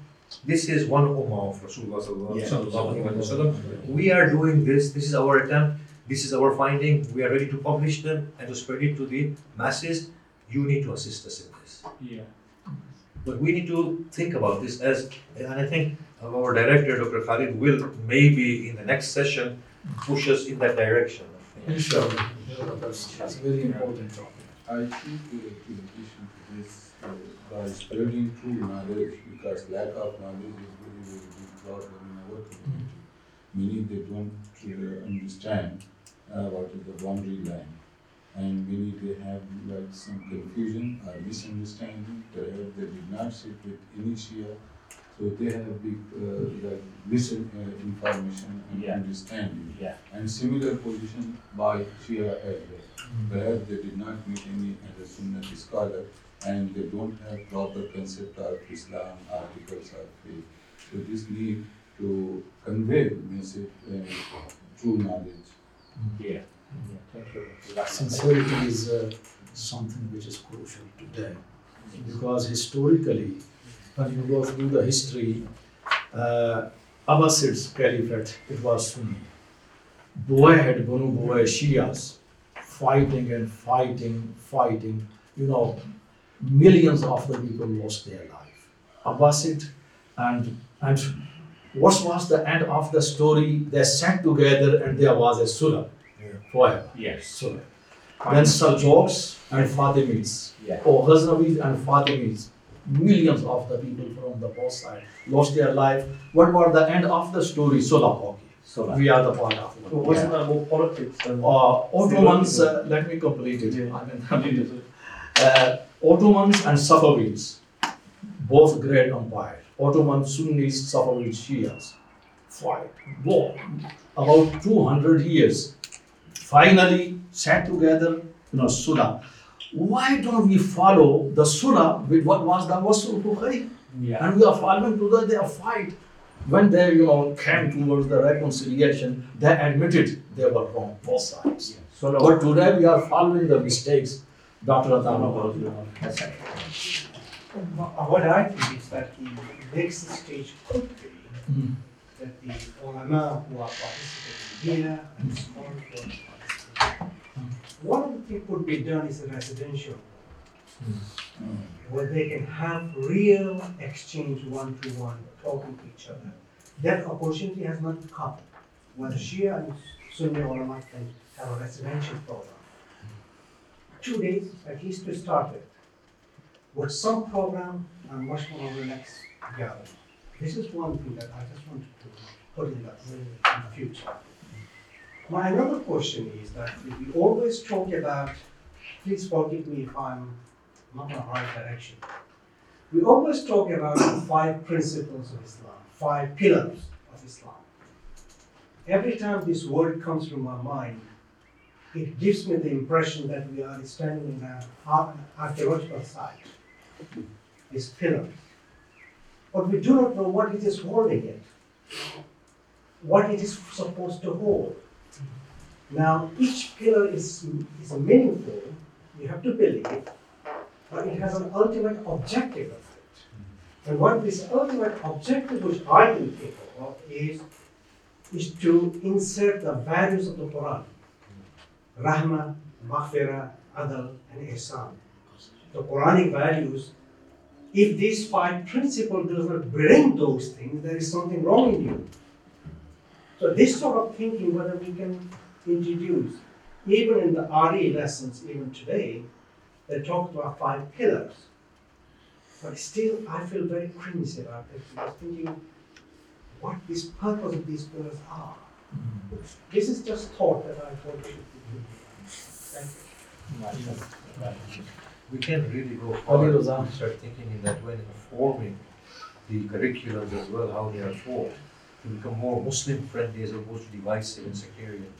B: this is one ummah of Rasulullah sallallahu
G: Yeah.
B: sallallahu alaihi wasallam. We are doing this, this is our attempt, this is our finding, we are ready to publish them and to spread it to the masses. You need to assist us in this.
G: Yeah.
B: But we need to think about this as, and I think our director, Dr. Khalid, will maybe in the next session push us in that direction.
A: Inshallah. That's, that's very important topic.
C: I think in addition to this, uh, by spreading true knowledge, because lack of knowledge is very, very big problem in our community. Many they don't uh, understand uh, what is the boundary line. And many they have like some confusion or misunderstanding, have, they did not sit with Shia. So So they have big uh, like misinformation and
G: Yeah.
C: understanding.
G: Yeah.
C: And similar position by Shia as well. Where they did not meet any as a Sunnah scholar and they don't have proper concept of Islam, articles of faith. So this need to convey message, uh, true knowledge.
G: Yeah. yeah. Thank you.
A: Sincerity is uh, something which is crucial today because historically, when you go through the history, uh, Abbasids Caliphate, it was Sunni. Buwaid, Banu Buwaid, Shias, fighting and fighting, fighting. You know, millions of the people lost their life. Abbasid and and what was the end of the story? They sat together and there was a sulh forever.
G: Yes.
A: Sulh. Then Seljuks and Fatimids,
G: Yeah.
A: or Ghaznavis and Fatimids, millions of the people from the both sides lost their life. What was the end of the story? Sulh. Okay.
G: So
A: We are the part of
F: So
A: it.
F: wasn't that more politics than?
A: Uh, Ottomans, uh, let me complete it.
F: Yeah.
A: I mean, complete it. Uh, Ottomans and Safavids, both great empires. Ottoman Sunnis, Safavid Shias, fight, war, about 200 years. Finally, sat together, you know, Sunnah. Why don't we follow the Sunnah with what was the Wasul Bukhari?
G: Yeah.
A: And we are following to the, their fight. When they, you know, came towards the reconciliation, they admitted they were wrong, both sides.
G: So
A: But today we are following the mistakes Dr. Atama
G: That's right.
H: What I think is that the next stage could be
A: Mm.
H: that the ulama who are participating here and small who are participating. One of the things could be done is a residential hmm. where they can have real exchange one to one, talking to each other. That opportunity has not come. Where the hmm. Shia and Sunni ulama can have a residential program. Two days at least to start with. With some program and much more next gathering. This is one thing that I just wanted to put in that in the future. My another question is that we always talk about, please forgive me if I'm not in the right direction. We always talk about five principles of Islam, five pillars of Islam. Every time this word comes to my mind, it gives me the impression that we are standing in an archaeological site. These pillars. But we do not know what it is holding it, what it is supposed to hold. Now, each pillar is, is meaningful, you have to believe, but it has an ultimate objective of it. And what this ultimate objective, which I can think of, is, is to insert the values of the Quran. Rahma, Maghfirah, Adal, and Ihsan. The Quranic values, if these five principles does not bring those things, there is something wrong in you. So this sort of thinking, whether we can introduce, even in the RE lessons, even today, they talk about five pillars. But still, I feel very cringe about it. I was thinking what this purpose of these pillars are. This is just thought that I thought should be. Thank you.
B: We can really go
A: Ali
B: far
A: Raza.
B: and start thinking in that way, forming the curriculums as well, how they are taught, to become more Muslim friendly as opposed to divisive and sectarian.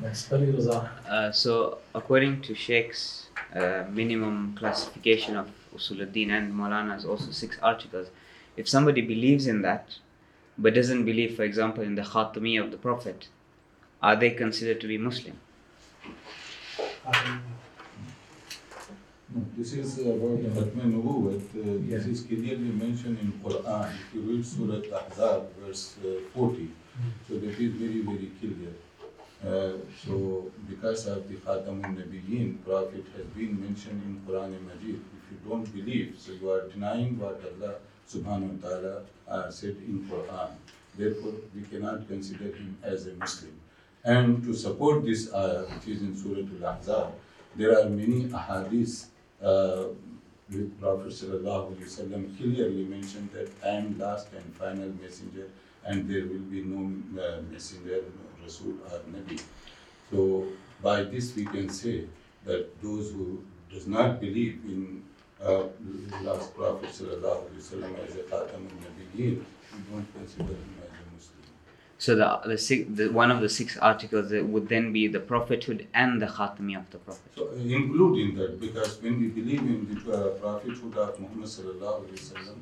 A: Next, Ali Raza.
I: Uh, so, according to Sheikh's uh, minimum classification of Usuluddin and Maulana's also six articles, if somebody believes in that but doesn't believe, for example, in the Khatami of the Prophet, are they considered to be Muslim?
H: Um,
C: No, this is about Khatm Nubuwwat. Uh, This is clearly mentioned in Quran. If you read Surah Ahzab, verse uh, 40, so that is very, very clear. Uh, so, because of the Khatamun Nabiyyin, Prophet has been mentioned in Quran and Majid. If you don't believe, so you are denying what Allah subhanahu wa ta'ala uh, said in Quran. Therefore, we cannot consider him as a Muslim. And to support this ayah, which is in Surah Al-Ahzab, there are many ahadith with Prophet sallallahu clearly mentioned that I am last and final messenger, and there will be no uh, messenger, no Rasul or Nabi. So by this we can say that those who does not believe in uh, last Prophet sallallahu as a Khatam al-Nabiyyin, we don't consider him.
I: So the the, six, the one of the six articles uh, would then be the prophethood and the khatami of the prophet.
C: So uh, including that, because when we believe in the uh, prophethood of Muhammad sallallahu alaihi wasallam,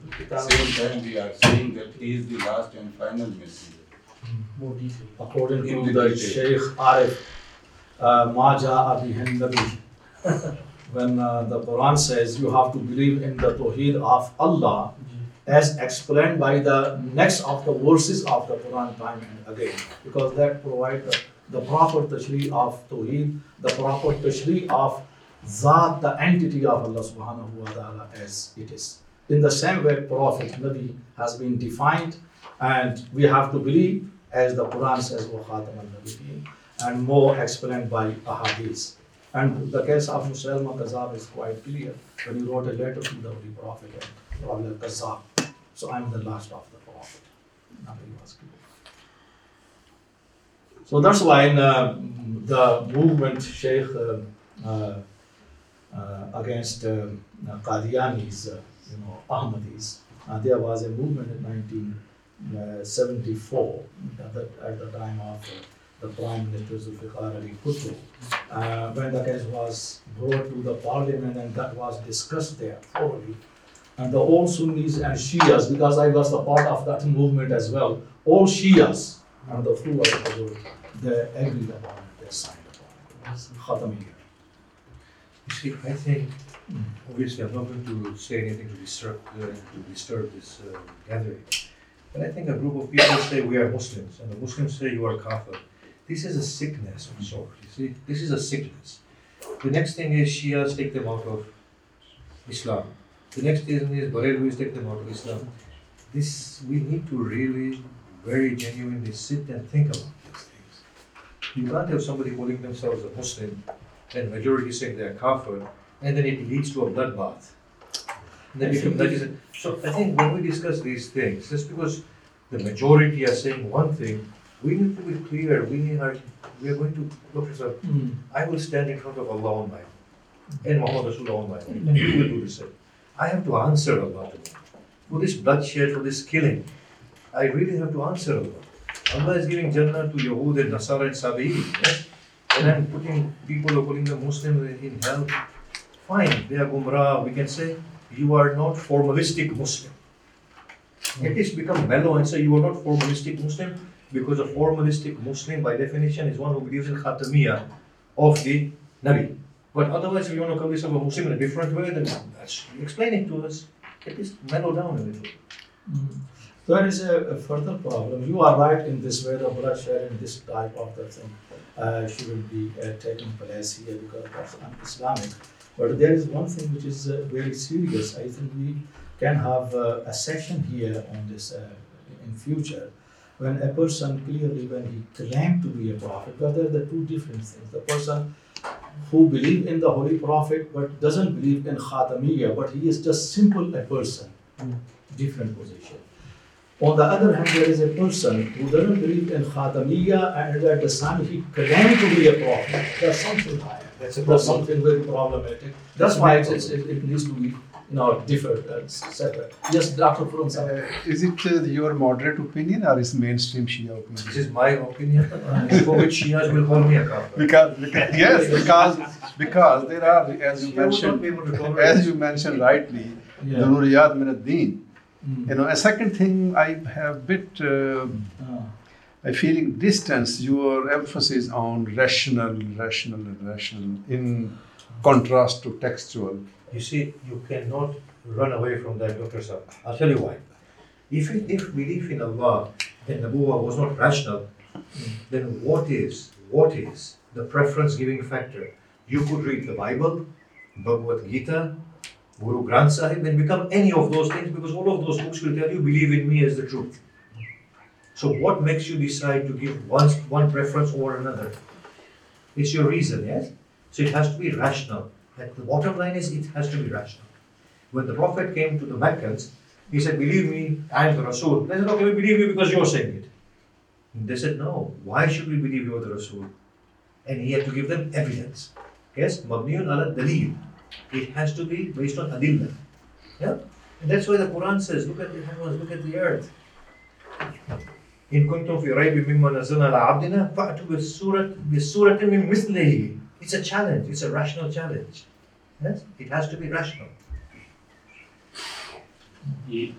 C: same time we are saying that he is the last and final messenger.
F: More detail.
A: According
C: In
A: to
C: the
A: the
C: detail.
A: Sheikh Arif, uh, Ma ja'a. When uh, the Quran says you have to believe in the Tawheed of Allah, as explained by the next of the verses of the Quran time and again, because that provide the, the proper tashri of Tawheed, the proper tashri of Zat, the entity of Allah subhanahu wa ta'ala as it is. In the same way, Prophet Nabi has been defined, and we have to believe, as the Quran says, khatam al-nabiyyin, and more explained by ahadith. And the case of Musaylama Kazab is quite clear when he wrote a letter to the Holy Prophet Prophet Kazab. So I'm the last of the Prophet. Was clear. So that's why in uh, the movement Sheikh uh, uh, uh, against um, Qadianis, you know, Ahmadis, there was a movement in 1974 at the, at the time of the Prime Minister Zulfikar Ali Bhutto, uh, when the case was brought to the parliament and that was discussed there thoroughly. And the all Sunnis and Shias, because I was a part of that movement as well, all Shias and the the world, they agreed upon it, they signed upon it.
B: You see, I think, obviously, I'm not going to say anything to disturb, uh, to disturb this uh, gathering. But I think a group of people say we are Muslims, and the Muslims say you are kafir. This is a sickness of sort, you see. This is a sickness. The next thing is Shias take them out of Islam. The next thing is Barelwis take them out of Islam. This, we need to really, very genuinely sit and think about these things. You can't have somebody calling themselves a Muslim and majority saying they are kafir, and then it leads to a bloodbath. Then become, that is, so I think when we discuss these things, just because the majority are saying one thing, we need to be clear. We are we are going to look at
A: Mm.
B: I will stand in front of Allah on my and Muhammad Rasulullah on my and you will do the same. I have to answer Allah to. For this bloodshed, for this killing, I really have to answer Allah. Allah is giving Jannah to Yahud and Nasara and Sabi'in, yes? and I'm putting people are calling them Muslims in- hell. Fine, they are Gumrah. We can say you are not formalistic Muslim. At least become mellow and say you are not formalistic Muslim because a formalistic Muslim, by definition, is one who believes in Khatamiyya of the Nabi. But otherwise, if you want to call yourself a Muslim in a different way, then that's, explain it to us. At least mellow down a little.
A: Mm. There is a, a further problem. You are right in this way, the bloodshed and this type of the thing uh, shouldn't be uh, taking place here because that's un-Islamic. But there is one thing which is uh, very serious. I think we can have uh, a session here on this uh, in future when a person clearly, when he claimed to be a prophet, because there are the two different things. The person who believe in the Holy Prophet but doesn't believe in Khatamiyya, but he is just simple a person, hmm. different position. On the other hand, there is a person who doesn't believe in Khatamiyya and at the same he claimed to be a prophet. There's something higher.
B: That's problem.
A: something very problematic. That's why it's, it's, it, it needs to be, you know, different, uh, separate. Yes, Dr. Furum,
E: Uh, is it uh, your moderate opinion or is mainstream Shia opinion?
B: This is my opinion, for which Shias will call me a kafir.
E: Because, because yes, because because there are as you
B: Shia will not
E: mentioned
B: be able to tolerate
E: as you mentioned rightly,
A: Yeah.
E: Daruriyat min ad-Din.
A: Mm.
E: You know, a second thing I have bit uh,
A: Ah.
E: I feeling distance, your emphasis on rational, rational, and rational in contrast to textual.
B: You see, you cannot run away from that, Dr. Saab. I'll tell you why. If, it, if belief in Allah and Nabuwa was not rational, then what is, what is the preference giving factor? You could read the Bible, Bhagavad Gita, Guru Granth Sahib, and become any of those things because all of those books will tell you, believe in me as the truth. So what makes you decide to give one, one preference over another? It's your reason, yes? So it has to be rational Like the bottom line is it has to be rational. When the Prophet came to the Meccans, he said, Believe me, I am the Rasul. They said, Okay, we believe you because you're saying it. And they said, No, why should we believe you're the Rasul? And he had to give them evidence. Yes, Mabniun ala dalil. It has to be based on adillah. Yeah? And that's why the Quran says, look at the heavens, look at the earth. إن كنتم في ريب مما نزلنا على عبدنا فأتوا بالسورة بالسورة من مثله. it's a challenge. It's a rational challenge. Yes, it has to be rational.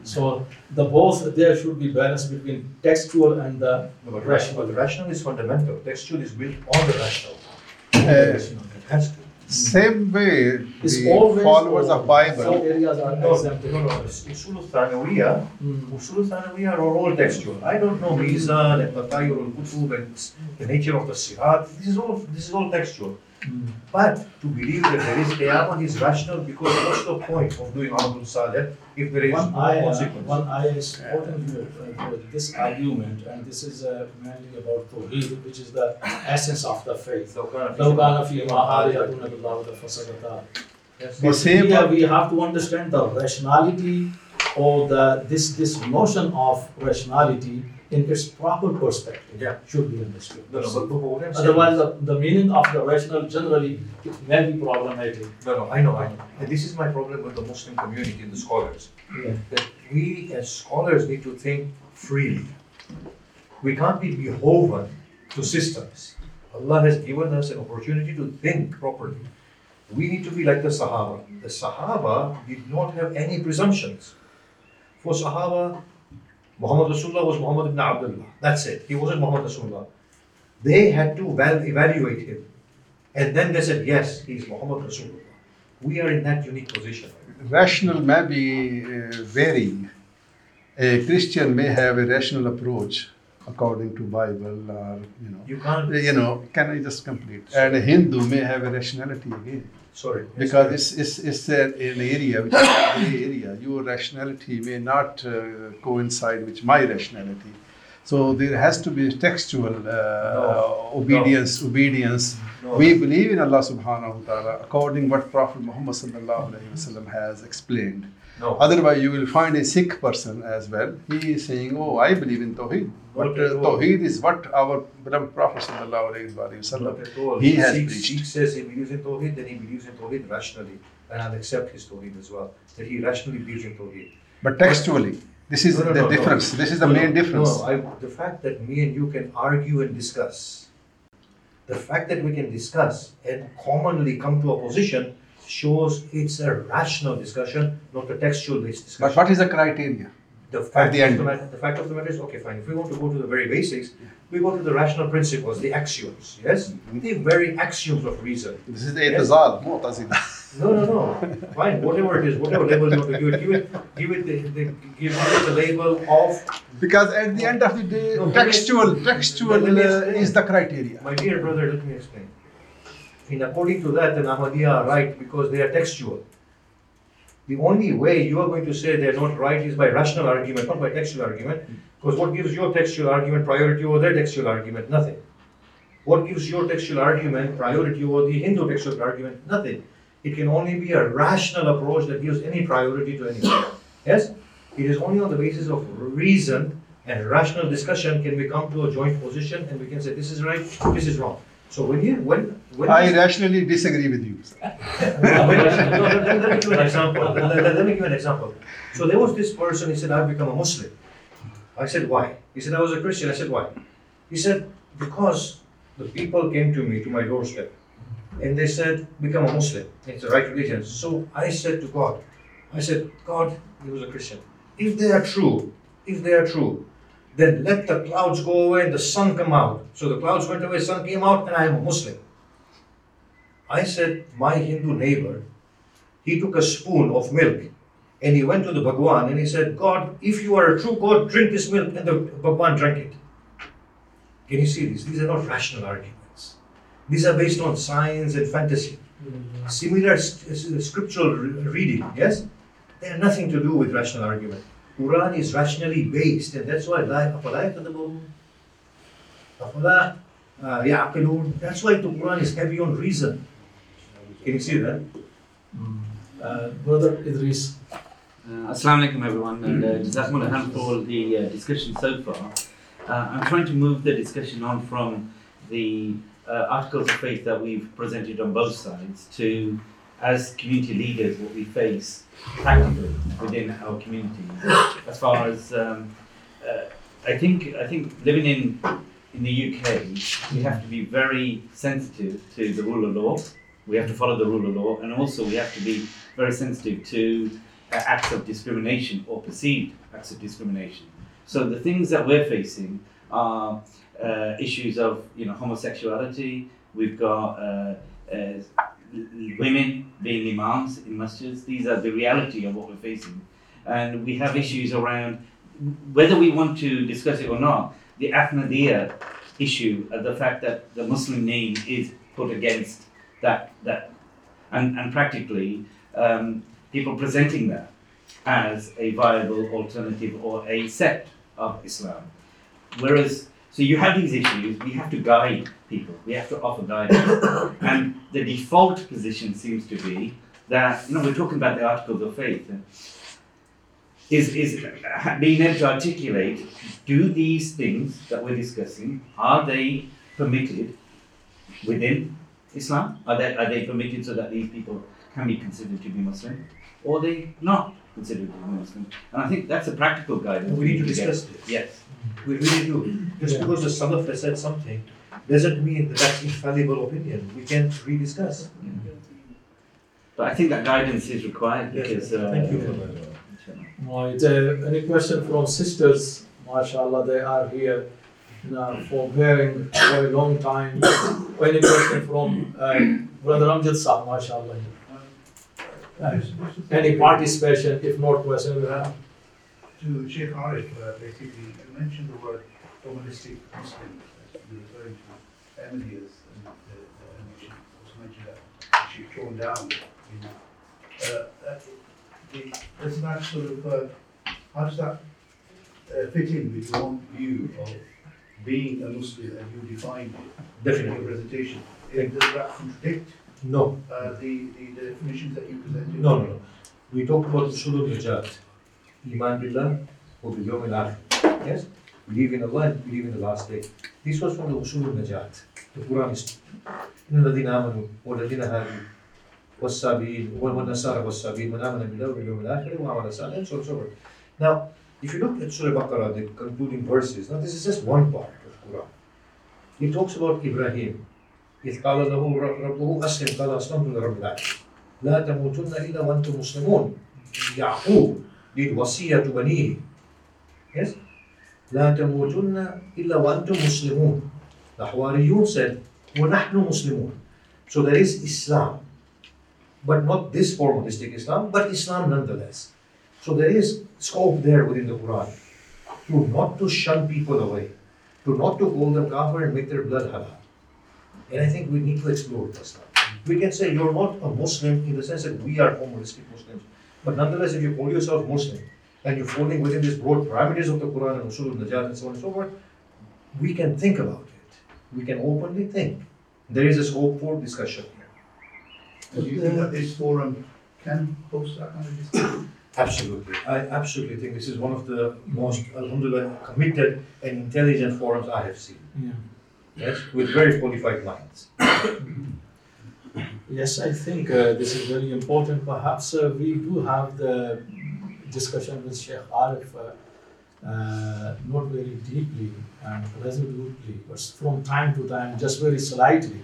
A: So the both there should be balance between textual and the
B: No, but
A: Rational.
B: rational, the rational is fundamental. Textual is built on the rational.
E: Uh,
B: it has to.
E: Same way,
A: It's
E: the followers of Bible.
A: Some areas are
B: No,
A: exempted.
B: no, no. Usul al-Thanawiyya,
A: Mm.
B: Usul al-Thanawiyya are all textual. I don't know Mizan and Tatayur al-Kutub and the nature of the Sirat. This is all, this is all textual. But to believe that there is Qiyamah is rational because what's the point of doing Amal Saleh if there is
A: one
B: no
A: I,
B: consequence?
A: One I is important here uh, this argument, and this is uh, mainly about Tawheed, which is the essence of the faith.
B: Yes.
A: But here we have to understand the rationality or the this this notion of rationality in its proper perspective
B: Yeah.
A: should be understood.
B: No, no, but, but what I'm
A: Otherwise, the, the meaning of the rational generally it may be problematic.
B: No, no, I know, I know. And this is my problem with the Muslim community and the scholars.
A: Yeah.
B: That we as scholars need to think freely. We can't be beholden to systems. Allah has given us an opportunity to think properly. We need to be like the Sahaba. The Sahaba did not have any presumptions. For Sahaba, Muhammad Rasulullah was Muhammad ibn Abdullah. That's it. He wasn't Muhammad Rasulullah. They had to val- evaluate him. And then they said, yes, he's Muhammad Rasulullah. We are in that unique position.
E: rational may be uh, varying. A Christian may have a rational approach according to Bible or you know.
B: You can't.
E: You know, can I just complete? And a Hindu may have a rationality again.
B: Sorry.
E: Because it's, it's, it's an, an area which is a gray area. Your rationality may not uh, coincide with my rationality. So there has to be textual uh,
B: No.
E: obedience. Obedience.
B: No.
E: We believe in Allah Subhanahu wa Taala according to what Prophet Muhammad Sallallahu Alaihi Wasallam has explained.
B: No.
E: Otherwise, you will find a Sikh person as well. He is saying, "Oh, I believe in Tawheed." But uh. Tawheed is what our beloved Prophet Sallallahu Alaihi Wasallam
B: Not at all.
E: he has
B: Sikh,
E: preached.
B: Sikh says he believes in Tawheed, then he believes in Tawheed rationally. And I'll accept his Tawheed as well. That he rationally believes in Tawheed.
E: But textually, this is
B: No, no,
E: the
B: no,
E: difference. This is the main difference.
B: No, I, the fact that me and you can argue and discuss, the fact that we can discuss and commonly come to a position shows it's a rational discussion, not a textual based discussion.
E: But what is the criteria?
B: The fact,
E: the
B: of
E: end.
B: the, matter, the fact of the matter is, okay, fine. If we want to go to the very basics, we go to the rational principles, the axioms, yes? The very axioms of reason.
E: This is the itizal, mu'tazila.
B: No, no, no. Fine, whatever it is, whatever label you want to give it, give it, give it the, the, give it the label of,
E: Because at the end of the day,
B: No,
E: textual,
B: me-
E: textual uh, is the criteria.
B: my dear brother, let me explain. In according to that, the Ahmadiyya are right because they are textual. The only way you are going to say they're not right is by rational argument, not by textual argument. Because what gives your textual argument priority over their textual argument? Nothing. What gives your textual argument priority over the Hindu textual argument? Nothing. It can only be a rational approach that gives any priority to anyone. Yes? It is only on the basis of reason and rational discussion can we come to a joint position and we can say this is right, this is wrong. So when you when when
E: I rationally disagree with you.
B: no, wait, no, let, let- let me give an example. Let, let- let me give an example. So there was this person, he said, I've become a Muslim. I said, why? He said, I was a Christian. I said, why? He said, because the people came to me, to my doorstep, and they said, become a Muslim. It's the right religion. So I said to God, I said, God, he was a Christian. If they are true, if they are true, then let the clouds go away and the sun come out. So the clouds went away, sun came out, and I am a Muslim. I said, my Hindu neighbor, he took a spoon of milk and he went to the Bhagwan and he said, God, if you are a true God, drink this milk. And the Bhagwan drank it. Can you see this? These are not rational arguments. These are based on science and fantasy. Mm-hmm. Similar s- s- scriptural re- reading, yes? They have nothing to do with rational argument. Quran is rationally based, and that's why uh, that's why the Quran is heavy on reason. Can you see that? Mm.
A: Uh, Brother Idris.
J: Uh, Assalamu alaikum, everyone, and uh, Jazakumullah uh, for all the uh, discussion so far. Uh, I'm trying to move the discussion on from the articles of faith that we've presented on both sides to as community leaders, what we face practically within our communities, as far as um, uh, I think, I think living in in the UK, we have to be very sensitive to the rule of law. We have to follow the rule of law, and also we have to be very sensitive to uh, acts of discrimination or perceived acts of discrimination. So the things that we're facing are uh, issues of you know homosexuality. We've got uh, uh, women being imams in masjids. These are the reality of what we're facing, and we have issues around whether we want to discuss it or not. The Ahmadiyya issue, uh, the fact that the Muslim name is put against that that, and and practically um, people presenting that as a viable alternative or a sect of Islam. Whereas, so you have these issues, we have to guide people, we have to offer guidance. and the default position seems to be that, you know, we're talking about the articles of faith. and Is, is uh, being able to articulate do these things that we're discussing, are they permitted within Islam? Are they, are they permitted so that these people can be considered to be Muslim? Or are they not considered to Muslim? And I think that's a practical guidance.
B: We need to
J: get.
B: discuss this.
J: Yes.
B: We really do. Just because the Salaf has said something doesn't mean that that's infallible opinion. We can rediscuss.
J: But I think that guidance is required
B: Yes,
J: because. Uh,
B: thank you for that.
A: Right, uh, any question from sisters? MashaAllah, they are here now for bearing for a long time. any question from uh, Brother Amjad Sahib, MashaAllah? Uh, any participation? If not, question we have.
K: to Sheikh Arif, uh, basically, you mentioned the word formalistic Muslim, as you're referring to Ahmadiyas, and the, the animation also mentioned that she torn down. You know. uh, that, the, does that sort of, uh, how does that uh, fit in with your own view of being a Muslim and you defined it?
B: Definitely.
K: In your presentation. Uh, Does that contradict
B: No,
K: uh, the, the, the definitions that you presented?
B: no, no, no. We talked about Usul al-Najat. Iman billah wa bil yawm al-akhir. Yes? Believe in Allah and believe in the last day. This was from the Usul al-Najat. The Quran is إن الذين آمنوا والذين هادوا والسابين والنصارى والسابين من آمن بالله واليوم الآخر وعمل صالحا and so on and so forth. Now, if you look at Surah Baqarah, the concluding verses, now this is just one part of Quran. It talks about Ibrahim. إذ قال له ربه أسلم قال أسلمت لرب العالمين لا تموتن إلا وأنتم مسلمون يعقوب did وصية بنيه yes لا تموتن إلا وأنتم مسلمون the Hawariyun said ونحن مسلمون so there is Islam but not this formalistic Islam but Islam nonetheless so there is scope there within the Quran to not to shun people away to not to call them kafir and make their blood halal and I think we need to explore this now. We can say you're not a Muslim in the sense that we are formalistic Muslims. But nonetheless, if you call yourself Muslim and you're falling within these broad parameters of the Quran and Usul al-Najat and so on and so forth, we can think about it. We can openly think. There is a scope for discussion here.
K: Do you think that this forum can host that kind of discussion?
B: Absolutely. I absolutely think this is one of the most, alhamdulillah, committed and intelligent forums I have seen.
A: Yeah.
B: Yes, with very qualified minds.
A: Yes, I think uh, this is very important. Perhaps uh, we do have the discussion with Sheikh Arif, uh, uh, not very deeply and resolutely, but from time to time, just very slightly,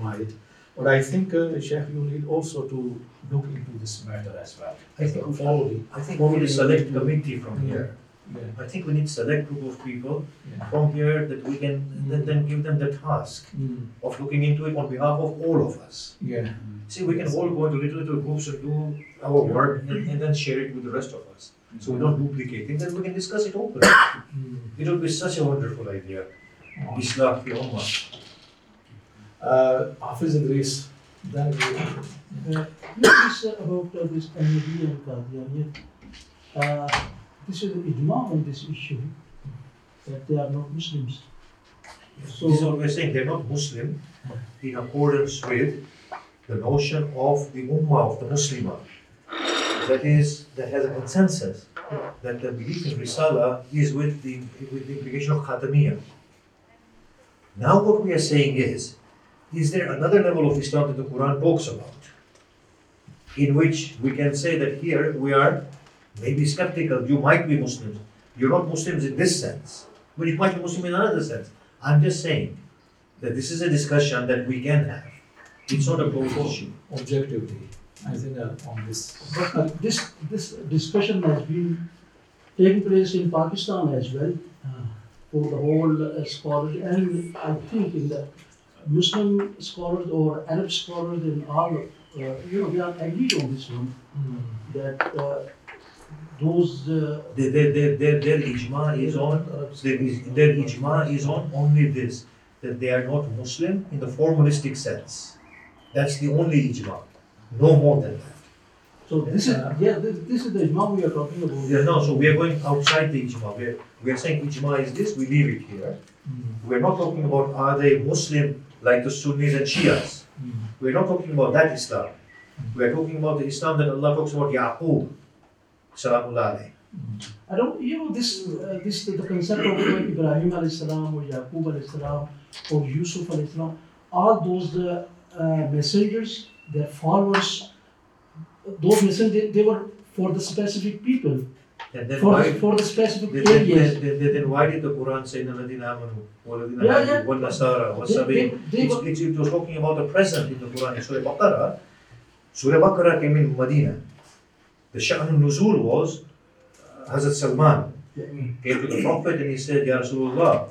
A: right? But I think, uh, Sheikh, you need also to look into this matter as well.
B: I think,
A: Formally.
B: I think we need a select committee from here.
A: Yeah.
B: I think we need a select group of people
A: Yeah.
B: from here that we can then, then give them the task
A: Mm.
B: of looking into it on behalf of all of us.
A: Yeah.
B: See, we can all go into little little groups and do our work and, and then share it with the rest of us. So we don't duplicate things, and we can discuss it openly.
A: Mm.
B: It would be such a wonderful idea. Islah fi ummah.
A: Uh, Hafiz Idris, then we.
L: Uh, This is about uh, this Ahmadiyya and Qadianiyya. Uh, this is an ijma on this issue that they are not Muslims. So,
B: This is what we're saying, they're not Muslim in accordance with the notion of the ummah of the Muslimah. That is, that has a consensus that the belief in Risala is with the, with the implication of Khatamiyya. Now what we are saying is, is there another level of Islam that the Quran talks about? in which we can say that here we are maybe skeptical. You might be Muslims. You're not Muslims in this sense, but you might be Muslim in another sense. I'm just saying that this is a discussion that we can have. It's not a closed issue.
A: Objectively, I think uh, on this.
L: But uh, this, this discussion has been taking place in Pakistan as well, uh, for the whole uh, scholars, and I think in the Muslim scholars or Arab scholars in all, uh, you know, they are agreed on this one, that uh, those, uh,
B: Their, their, their, their, ijma is on, uh, their, their ijma is on only this, that they are not Muslim in the formalistic sense. That's the only ijma, no more than that.
L: so this is, uh, yeah, this, this is the Imam we are talking about.
B: Yeah, no, so we are going outside the ijma, we are, we are saying ijma is this, we leave it here. Mm-hmm. We're not talking about are they Muslim like the Sunnis and Shias. Mm-hmm. We're not talking about that Islam. Mm-hmm. We're talking about the Islam that Allah talks about Yaqub, Alayhi.
L: I don't, you know, this, uh, this, the concept of uh, Ibrahim alayhi salam or Yaqub alayhi salam or Yusuf alayhi salam, all those uh, uh, messengers, their followers, those messengers, they, they were for the specific people,
B: And then
L: for,
B: why,
L: the, for the specific
B: then,
L: areas.
B: then, then, then why did the Quran say Naladina Amanu, Waladina
L: Yeah, yeah.
B: Wal Nasara, Wal
L: They- they-
B: Sabi?
L: they
B: It's, it was talking about the present in the Quran. In Surah Baqarah, Surah Baqarah came in Medina. The Sha'an Nuzul was uh, Hazrat Salman came to the Prophet and he said, Ya Rasulullah,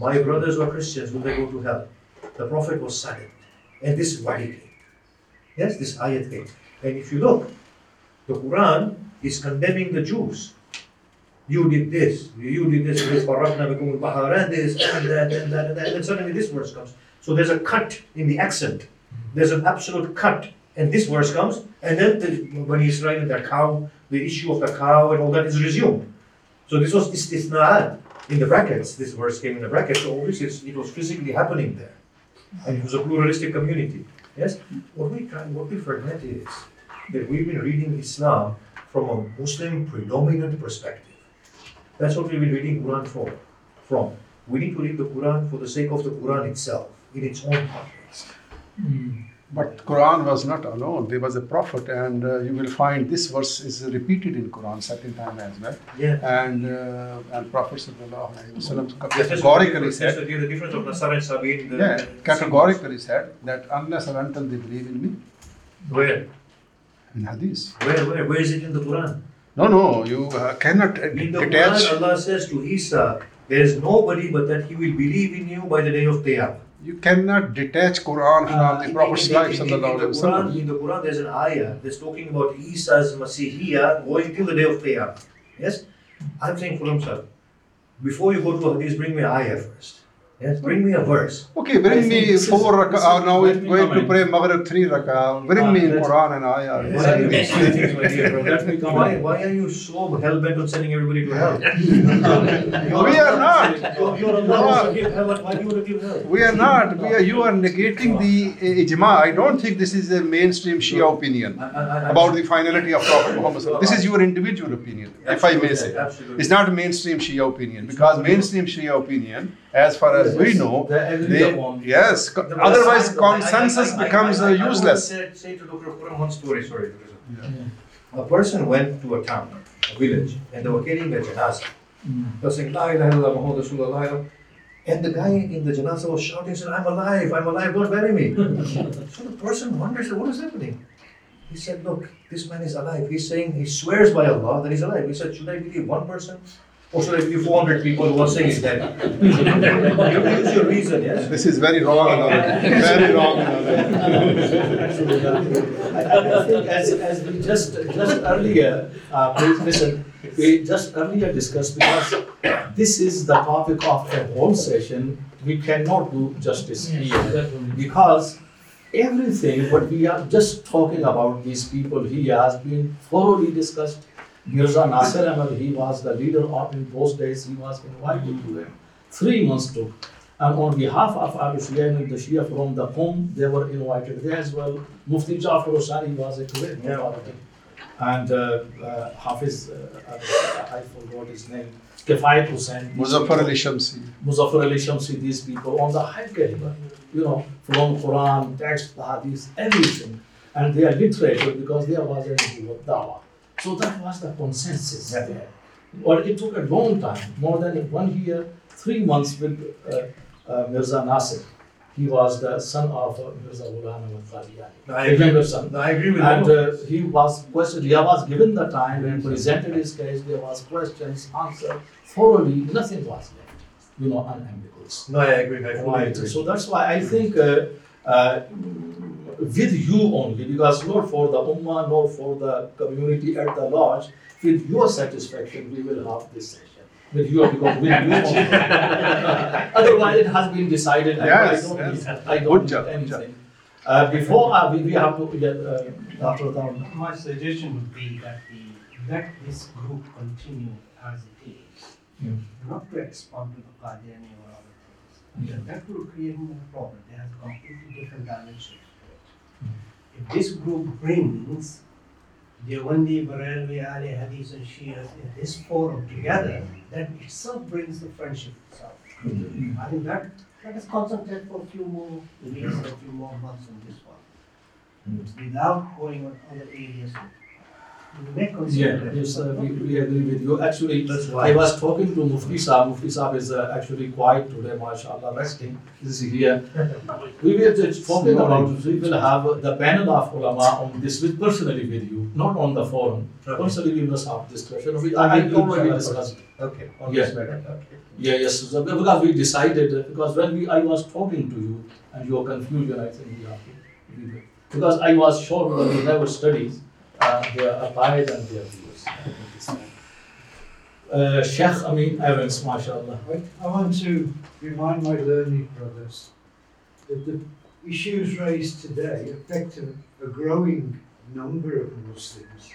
B: my brothers were Christians, will they go to hell? The Prophet was silent. And this wahi came. Yes, this ayat came. And if you look, the Quran is condemning the Jews. You did this, you did this, this, farraqna bikum al-bahar, and this, and that, and that, and that, and then suddenly this verse comes. So there's a cut in the accent. There's an absolute cut. And this verse comes, and then the, when he's writing the cow, the issue of the cow and all that is resumed. So this was istisna'at in the brackets. This verse came in the brackets, so obviously it was physically happening there. And it was a pluralistic community. Yes? What we try, what we forget is that we've been reading Islam from a Muslim predominant perspective. That's what we've been reading Quran for, from. We need to read the Quran for the sake of the Quran itself, in its own context. Hmm.
E: But Quran was not alone. There was a prophet, and uh, you will find this verse is repeated in Quran second time as well.
B: Yeah.
E: And uh, and Prophet sallallahu alaihi wasallam
B: Yes,
E: categorically said,
B: The difference of Nasar and Sabine. The,
E: yeah, categorically said that unless and until they believe in me,
B: Where?
E: in Hadith.
B: Where, where? Where is it in the Quran?
E: No, no, you uh, cannot uh,
B: In the
E: detach.
B: Quran, Allah says to Isa, there is nobody but that he will believe in you by the day of Qiyamah.
E: You cannot detach Quran from
B: Uh,
E: the Prophet's life,
B: in- in- in the Quran, in the Quran, there's an ayah that's talking about Isa's Masihiyah going till the day of Qiyamah. Yes? I'm saying for himself, before you go to Hadith, bring me an ayah first. Yes? Bring me a verse.
E: Okay, bring
A: think
E: me four
A: this
E: rak'ah.
A: is-
E: Now we're
A: let me
E: going to pray Maghrib three rak'ah. Bring
A: Uh,
E: me in Quran and ayah.
B: Why are you mixing things, my dear brother?
A: Let me comment.
B: Why, why are you so hell bent on sending everybody to hell?
E: We are not.
B: You're, you're Allah wants to give hell, why do you want to give hell?
E: We are not. We are, you are negating the uh, ijma. I don't think this is a mainstream Shia opinion
B: I- I- I-
E: about the finality of Prophet Muhammad. sallallahu alaihi wasallam. This is your individual opinion, if I may say.
B: Absolutely.
E: It's not a mainstream Shia opinion because mainstream Shia opinion, as far as we know,
A: They
E: yes.
B: The-
E: Otherwise, consensus becomes uh, useless.
B: to say, to Dr. Quran one story, sorry. A person went to a town, a village, and they were carrying a janazah. They were saying, La ilaha illallah Muhammad Rasulullah. And the guy in the janazah was shouting, said, I'm alive, I'm alive, don't bury me. so the person wonders, what is happening? He said, Look, this man is alive. He's saying, he swears by Allah that he's alive. He said, Should I believe one person? Or should I believe 400 people who are saying he's dead? you have to use your reason, yes?
E: This is very wrong analogy. Very wrong analogy.
A: I I think as, as we just, just earlier, uh, please listen, we just earlier discussed because this is the topic of the whole session, we cannot do justice here. Because everything what we are just talking about these people here has been thoroughly discussed. Mirza Nasir Ahmed, he was the leader of in those days, he was invited to them. Three months took. And on behalf of Abu Sulaim and the Shia from the Qum, they were invited there as well. Mufti Jafar Osani was a great authority. And uh, uh, Hafiz, uh, I forgot his name, Kifayat Hussain.
E: Muzaffar Ali Shamsi.
A: Muzaffar Ali Shamsi, these people on the high caliber, you know, from Quran, text, the hadith, everything. and they are literate because there was a dawah. So that was the consensus there. Well, it took a long time, more than one year, three months with uh, uh, Mirza Nasir. He was the son of uh, Mirza Ghulam Ahmad Qadiani,
B: I agree.
A: son.
B: No, I agree with you
A: And
B: all of
A: uh, he was questioned, he was given the time, he presented his case, there was questions, answered thoroughly, nothing was left, you know, unambiguous.
B: No, I agree. I fully
A: Right,
B: agree.
A: so that's why I think uh, uh, with you only, because not for the ummah, nor for the community at the large, with your satisfaction, we will have this session. With your, because with you only. Otherwise, it has been decided, and I
E: Yes,
A: don't
E: yes.
A: need, I don't need
E: good job.
A: anything. Uh, before, uh, we, we have to get, uh, Dr. Down.
H: My suggestion would be that we let this group continue as it is,
A: Yeah.
H: not to expand to the Qadiani or other things. Because that will create more problem, they have completely different dimensions to it. If this group brings Deobandi, Barelvi, Ali, Hadith and Shia in this forum together, that itself brings the friendship itself. Mm-hmm. I think that, let us concentrate for a few more weeks, a few more months on this one. Mm-hmm. Without going on other areas. We may consider
A: Yeah, yes, uh, we, we agree with you. Actually. I was talking to Mufti Saab. Mufti Saab is uh, actually quiet today, mashallah, resting. This is here. We were just talking about, we will have the panel of ulama on this with personally with you, not on the forum.
B: Okay.
A: Personally, we must have discussion. We, I, I already discussed.
B: Okay, on
A: Yeah.
B: this matter. Okay.
A: Yeah, yes, because we decided, uh, because when we, I was talking to you and your confusion, I think we have to. Because I was sure we never studied, uh, their applied and their views. Uh, Sheikh Amin Evans, mashallah.
M: I want to remind my learned brothers that the issues raised today affect a, a growing number of Muslims,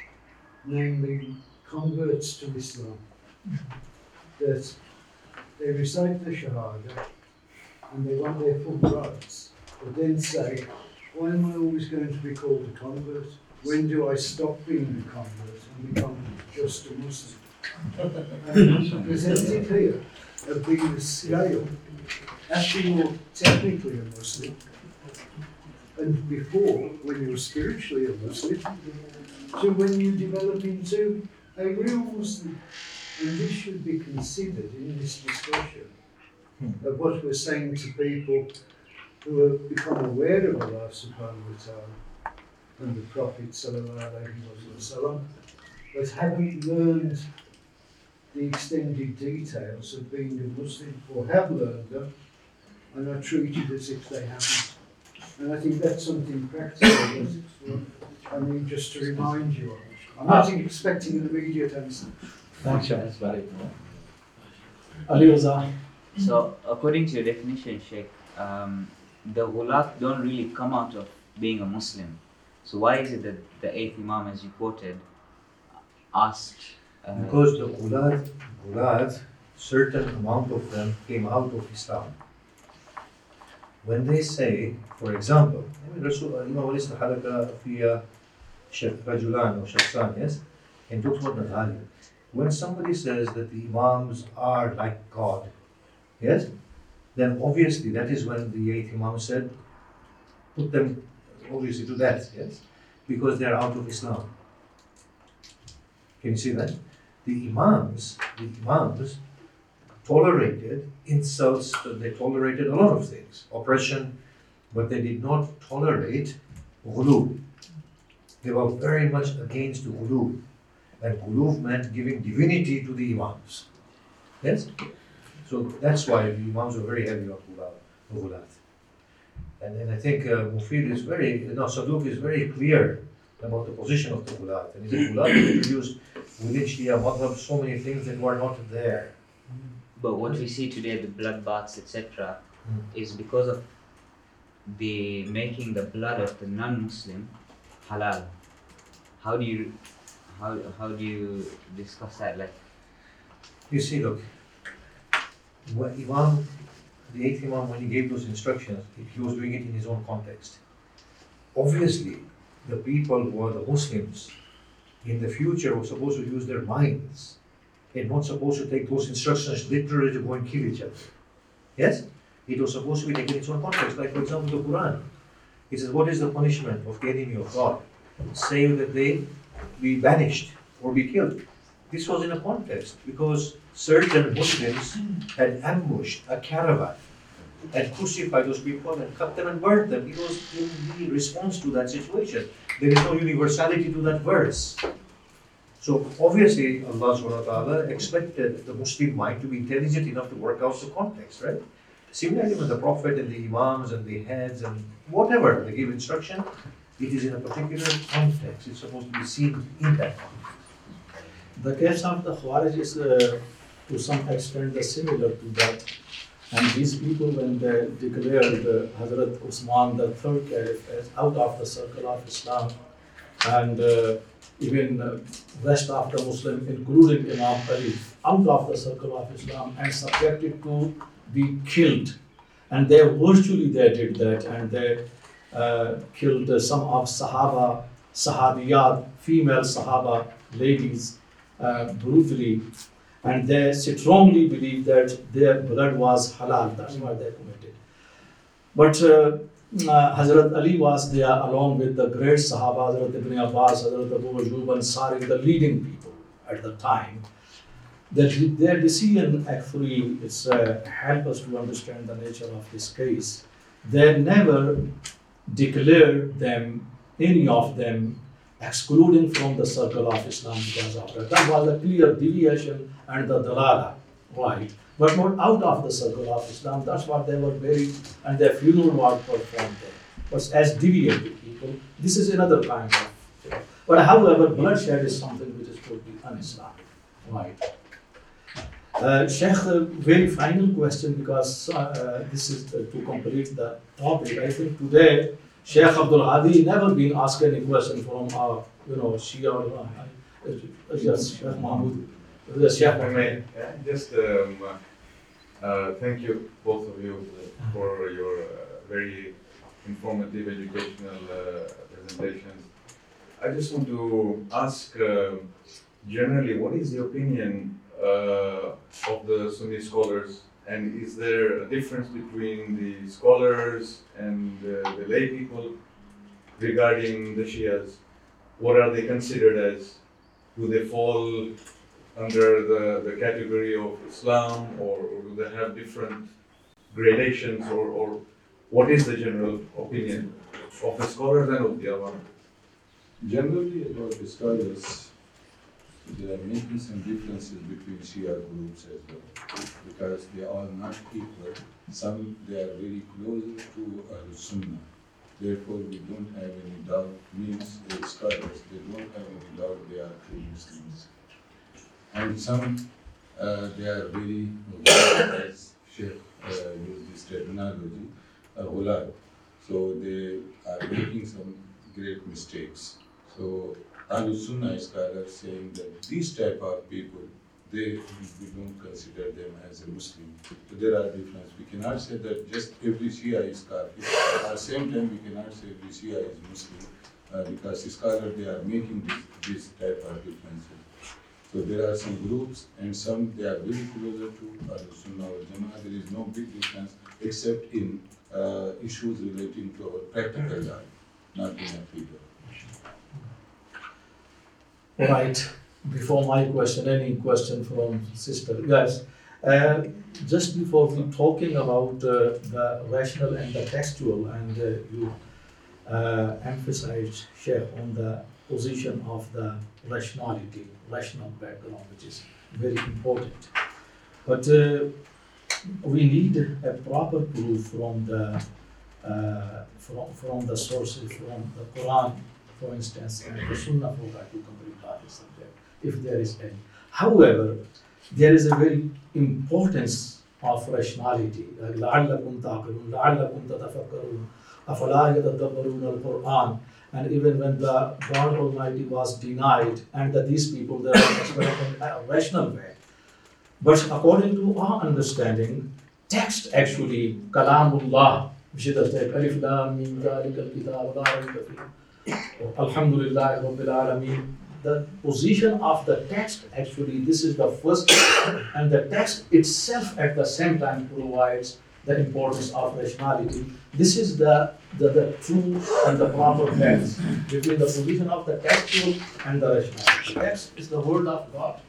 M: namely converts to Islam. That they recite the Shahada and they want their full rights, but then say, why am I always going to be called a convert? When do I stop being a convert and become just a Muslim? And presented here of being a scale, actually you're technically a Muslim. And before, when you were spiritually a Muslim, to when you develop into a real Muslim. And this should be considered in this discussion hmm. of what we're saying to people who have become aware of Allah subhanahu wa ta'ala and the Prophet sallallahu alayhi wa but haven't learned the extended details of being a Muslim or have learned them and are treated as if they haven't. And I think that's something practical that I mean just to remind you of. I'm not expecting an immediate answer.
A: Thanks, Sheikh. That's very good. Ali Raza.
I: So, according to your definition, Sheikh, um, the ghulat don't really come out of being a Muslim. So why is it that the eighth Imam, as you quoted, asked? Uh,
B: because the ghulat, ghulat, certain amount of them came out of Islam. When they say, for example, الإمام وليس الحلقة فيها رجلان أو شخصان, yes? And talks about the value. When somebody says that the Imams are like God, yes? Then obviously that is when the eighth Imam said, put them obviously to that, yes? Because they are out of Islam. Can you see that? The Imams, the Imams tolerated insults, they tolerated a lot of things, oppression, but they did not tolerate ghulu. They were very much against ghulu. And ghulu meant giving divinity to the Imams. Yes? So that's why the Imams were very heavy on ghulat. And, and I think uh, Mufid is very, no, Saduq is very clear about the position of the ghulat. And the ghulat introduced within Shia madhab so many things that were not there.
I: But what we see today, the bloodbaths, etc.,
B: Mm.
I: is because of the making the blood of the non-Muslim halal. How do you, how, how do you discuss that? Like,
B: You see, look, when Imam, the eighth Imam, when he gave those instructions, he was doing it in his own context. Obviously, the people who are the Muslims in the future were supposed to use their minds and not supposed to take those instructions literally to go and kill each other. Yes? It was supposed to be taken in its own context, like for example the Quran. He says, What is the punishment of the enemy of God? Say that they be banished or be killed. This was in a context because certain Muslims had ambushed a caravan and crucified those people and cut them and burned them. It was in the response to that situation. There is no universality to that verse. So obviously Allah subhanahu wa ta'ala expected the Muslim mind to be intelligent enough to work out the context, right? Similarly with the Prophet and the Imams and the heads and whatever they give instruction, it is in a particular context. It's supposed to be seen in that context.
A: The case of the Khawarij is uh, to some extent uh, similar to that. And these people, when they declared uh, Hazrat Usman, the third caliph, as out of the circle of Islam, and uh, even uh, rest of the Muslim, including Imam Ali, out of the circle of Islam and subjected to be killed. And they virtually they did that, and they uh, killed some of Sahaba, Sahabiyat, female Sahaba ladies uh, brutally, and they strongly believed that their blood was halal. That's why they committed. But uh, uh, Hazrat Ali was there along with the great Sahaba, Hazrat Ibn Abbas, Hazrat Abu Ayyub Ansari, the leading people at the time. That their decision actually is uh, help us to understand the nature of this case. They never declared them, any of them, excluding from the circle of Islam because of that. Was a clear deviation and the dalala, right? But not out of the circle of Islam. That's what they were buried and their funeral was performed there. But as deviated people, this is another kind of. Know. But however, bloodshed is something which is totally un-Islamic, right? Uh, Sheikh, uh, very final question because uh, this is to complete the topic. I think today Sheikh Abdul Hadi never been asked any question from our, you know Shia or uh, uh, just Sheikh Mahmoud. Yes, Sheikh
N: I just um, uh, thank you both of you for your uh, very informative educational uh, presentations. I just want to ask uh, generally, what is the opinion uh, of the Sunni scholars, and is there a difference between the scholars and uh, the lay people regarding the Shias? What are they considered as? Do they fall under the, the category of Islam, or, or do they have different gradations, or, or what is the general opinion of the scholars and of the Awam?
C: Generally, about the scholars, they are making some differences between Shia groups as well, because they are not equal. Some they are very close to Ahl Sunnah. Therefore, we don't have any doubt. Means the scholars, they don't have any doubt they are true Muslims. And some uh, they are very, as Sheikh uh, used this terminology, uh. So they are making some great mistakes. So Ahlul Sunnah scholars saying that these type of people, they we don't consider them as a Muslim. So there are differences. We cannot say that just every Shia is Kafir. At the same time, we cannot say every Shia is Muslim uh, because scholars they are making this, this type of differences. So there are some groups and some they are very closer to Ahlul Sunnah or Jama'ah. There is no big difference except in uh, issues relating to our practical life, not in Aqidah.
A: Right. Before my question, any question from sister? Yes. Uh, just before we talking about uh, the rational and the textual, and uh, you uh, emphasized, Sheikh, on the position of the rationality, rational background, which is very important. But uh, we need a proper proof from the uh, from, from the sources, from the Quran, for instance, and the Sunnah for that to complete that subject, if there is any. However, there is a very importance of rationality. like, لعلكم تعقلون, لعلكم تتفكرون, أفلا يتدبرون القرآن. And even when the God Almighty was denied, and that these people they are expecting a rational way. But according to our understanding, text actually, Kalamullah, which is the Alif Lam Mim ذلك الكتاب لا ريب فيه Alhamdulillah Rabbil Alameen. The position of the text actually, this is the first, and the text itself at the same time provides the importance of rationality. This is the, the, the true and the proper balance between the position of the textual and the rationality. Text is the word of God.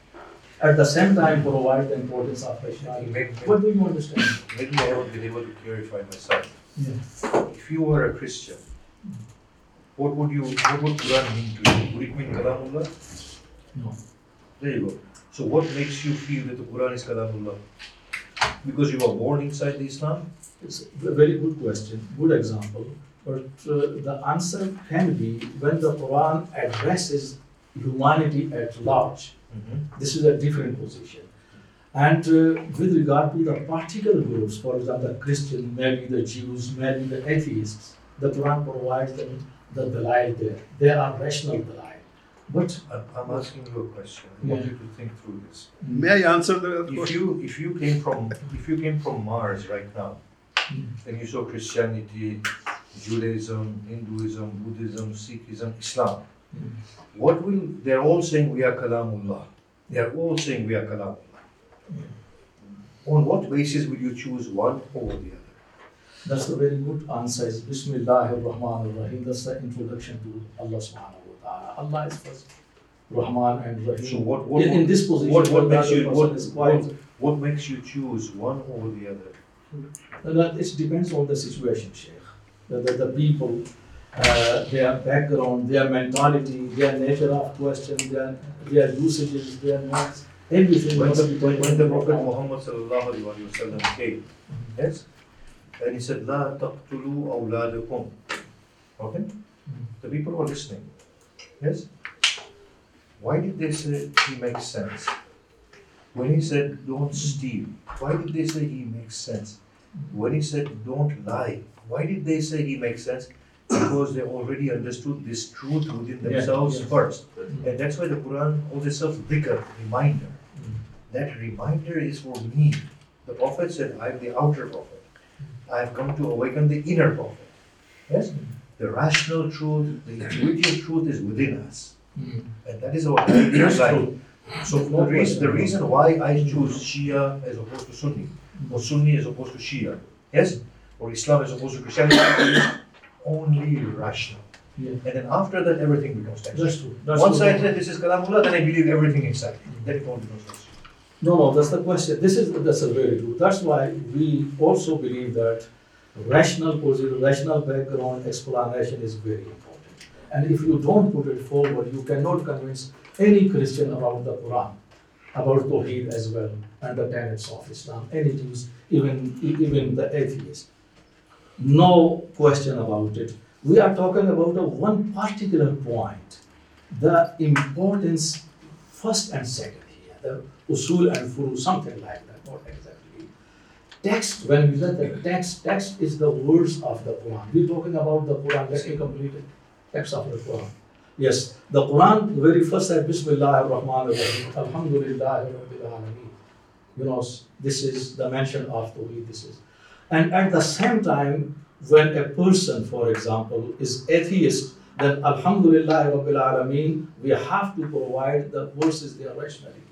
A: At the same time, provide the importance of rationality. What do you understand?
B: Maybe I haven't been able to clarify myself.
A: Yeah.
B: If you were a Christian, what would you, what would Quran mean to you? Would it mean Kalamullah?
A: No.
B: There you go. So what makes you feel that the Quran is Kalamullah? Because you were born inside the Islam?
A: It's a very good question, good example. But uh, the answer can be when the Quran addresses humanity at large. This is a different position. And uh, with regard to the particular groups, for example, the Christian, maybe the Jews, maybe the atheists, the Quran provides them the dalai there. They are rational dalai. But
B: I'm, I'm asking you a question. I want
A: Yeah.
B: you to think through this.
E: May I answer the
B: If
E: question?
B: you if you came from if you came from Mars right now,
A: Mm.
B: and you saw Christianity, Judaism, Hinduism, Buddhism, Sikhism, Islam,
A: Mm.
B: what will they're all saying we are Kalamullah. They are all saying we are Kalamullah. On what basis will you choose one over the other?
A: That's a very good answer. Is Bismillah ar-Rahman ar-Rahim. That's the introduction to Allah subhanahu wa ta'ala. Allah is first. Rahman and Rahim.
B: So what what,
A: in, in this position,
B: what, what makes you what, what, what makes you choose one over the other?
A: That It depends on the situation, Sheikh. The, the, the people, uh, their background, their mentality, their nature of question, their, their usages, their needs, everything.
B: When the, when, when the Prophet. Muhammad sallallahu alaihi wasallam came, yes, and he said, "La taqtulu awladakum." Okay, the people were listening. Yes. Why did they say he makes sense? When he said, "Don't steal," why did they say he makes sense? When he said, "Don't lie," why did they say he makes sense? Because they already understood this truth within
A: Yeah,
B: themselves
A: yes.
B: first.
A: Mm.
B: And that's why the Quran calls itself dhikr, reminder. That reminder is for me. The Prophet said, I am the outer prophet. I have come to awaken the inner prophet. Yes? The rational truth, the intuitive truth is within us.
A: Mm.
B: And that is our light. So the reason, the reason why I choose Shia as opposed to Sunni, or Sunni as opposed to Shia, yes? Or Islam as opposed to Christianity is only rational.
A: Yeah.
B: And then after that, everything becomes textual.
A: That's true. That's
B: Once
A: true.
B: I say this is Kalamullah, then I believe everything inside. Then it all becomes textual.
A: No, no, that's the question. This is that's a very true. That's why we also believe that rational position, rational background explanation is very important. And if you don't put it forward, you cannot convince any Christian about the Quran, about Tawheed as well, and the tenets of Islam, any Jews, even even the atheists. No question about it. We are talking about a one particular point, the importance first and second here, the usul and furu, something like that, not exactly. Text, when we said the text, text is the words of the Quran. We're talking about the Quran, let me complete it. Text of the Quran. Yes, the Quran, the very first said, Bismillah ar-Rahman ar-Rahim, Alhamdulillah Rabbil Alameen. You know, this is the mention of Tawheed, this is. And at the same time, when a person, for example, is atheist, then Alhamdulillah Rabbil Alameen, we have to provide the verses there rationally,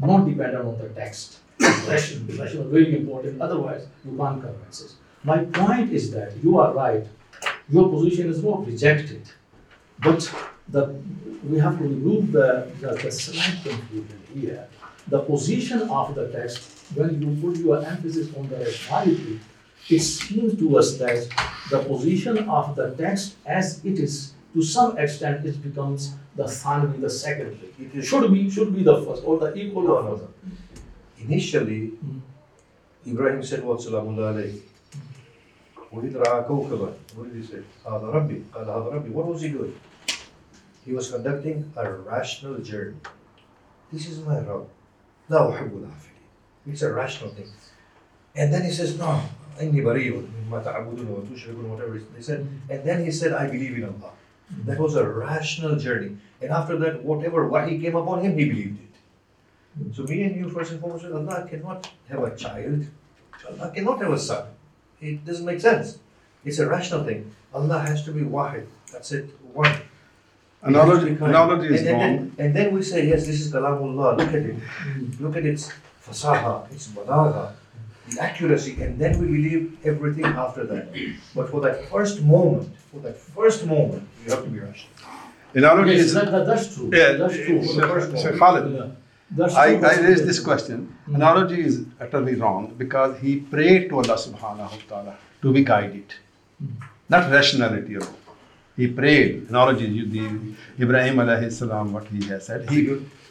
A: not dependent on the text. Rational, rational, very important, otherwise you can't convince us. My point is that you are right, your position is not rejected, but the, we have to remove the, the, the slight confusion here. The position of the text, when you put your emphasis on the rationality, it seems to us that the position of the text as it is, to some extent, it becomes the thani, the secondary. It should be, should be the first, or the equal
B: No,
A: of
B: no,
A: first.
B: no. Initially, Ibrahim said, What Salamullah alayhi? وإذ رأى كوكبا What did he say? هذا ربي قال هذا ربي What was he doing? He was conducting a rational journey. This is my Rabb. لا أحب العافلين. It's a rational thing. And then he says, No, إني بريء مما تعبدون وتشركون whatever. They said, and then he said, I believe in Allah. that was a rational journey. And after that, whatever wahi came upon him, he believed it. So me and you, first and foremost, Allah cannot have a child. Allah cannot have a son. It doesn't make sense. It's a rational thing. Allah has to be wahid. That's it. One. He
E: Analogy, analogy is
B: and, and,
E: wrong.
B: then, and then we say, yes, this is Kalamullah. Look at it. Look at its fasaha, its balagha. the accuracy, and then we believe everything after that. But for that first moment, for that first moment, you have to be rational.
E: Analogy
L: Yes,
E: is.
L: that, that, that's true.
E: Yeah,
L: That's true.
E: Sir- Sir Khalid,
L: Yeah. That's
E: I,
L: true.
E: I raised this question. Analogy is utterly wrong because he prayed to Allah subhanahu wa ta'ala to be guided, not rationality alone. He prayed. Analogy, you- the Ibrahim alayhi salam, what he has said, he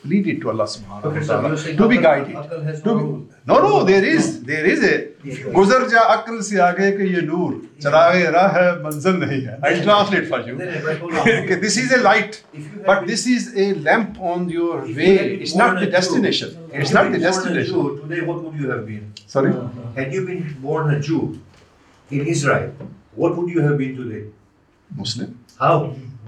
E: lead it to Allah subhanahu wa ta'ala to be guided. To be, no, no, there is, there is a گزر جا عقل سے آگے کہ یہ نور چراغ راہ ہے منزل نہیں ہے I'll translate for you this is a light but this is a lamp on your way it's not the destination it's not the destination
B: today what would you have been
E: sorry
B: had you been born a Jew in Israel what would you have been today
E: Muslim
B: how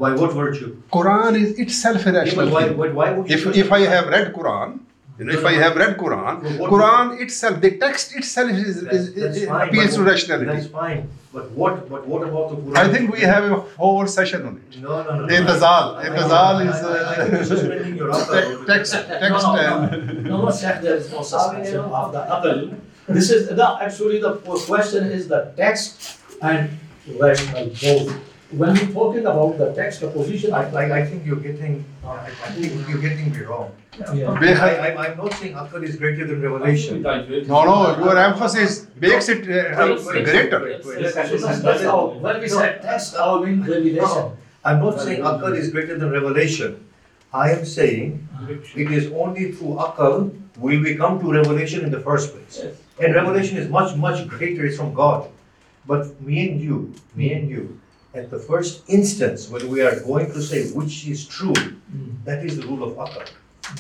B: By what virtue?
E: Quran is itself a rational
B: but why,
E: thing.
B: why, why would
E: if if I have read Quran you know, if I have read Quran, Quran itself, the text itself is, is,
B: That's
E: is,
B: fine,
E: appeals to rationality.
B: That's fine. But what, but what about the Quran?
E: I think we have a whole session on it.
B: No, no, no.
E: The Intizal.
B: I- I-
E: Intizal is
B: I- I- I think you're
E: uh, text, text
A: no, no,
E: and.
A: no, no, Sheikh, there is no suspension of the aql. This is, no, actually, the question is the text and rational both. When we're talking about the text, the position,
B: I, I, I think you're getting, I, I think you're getting me wrong.
A: Yeah.
B: I, I, I'm not saying Aql is greater than revelation.
E: No, no, your emphasis makes it uh, greater.
A: That's how, when we said text, I mean revelation.
B: I'm not saying Aql is greater than revelation. I am saying it is only through Aql will we come to revelation in the first place. And revelation is much, much greater, it's from God. But me and you, me and you, at the first instance when we are going to say which is true, hmm. that is the rule of Aql.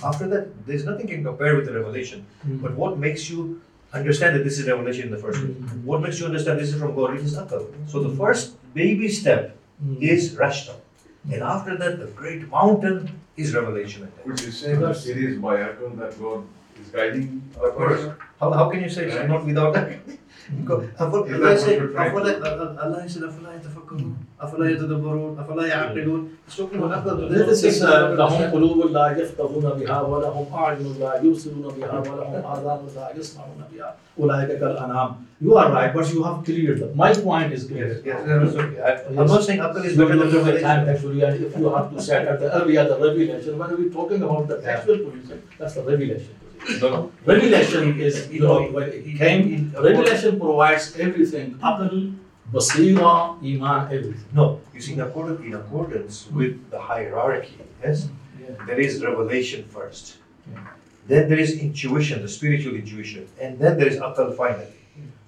B: After that, there's nothing can compare with the revelation. Hmm. But what makes you understand that this is revelation in the first place? Hmm. What makes you understand this is from God? It is Aql. So the first baby step is rational. And after that, the great mountain is revelation.
N: Would you say that it is by Akal that God is guiding a
B: Of course.
N: person?
B: How, how can you say it's not without that? أفلا يتدبرون أفلا يعقلون
A: This is لهم قلوب لا يفقهون بها ولهم أعين لا يبصرون بها ولهم آذان لا يسمعون بها أولئك كالأنعام You are right, but you have cleared them. My point is clear.
B: Yes, yes, yes. I'm not saying Aql is better than
A: the if you have to say at the earlier the revelation, when we're talking about the actual position, that's the revelation.
B: No,
A: Revelation is, you know, when it came, revelation provides everything, aql, basira, iman, everything.
B: No, you see, in accordance, in accordance with the hierarchy, yes, there is revelation first. Then there is intuition, the spiritual intuition, and then there is akal finally.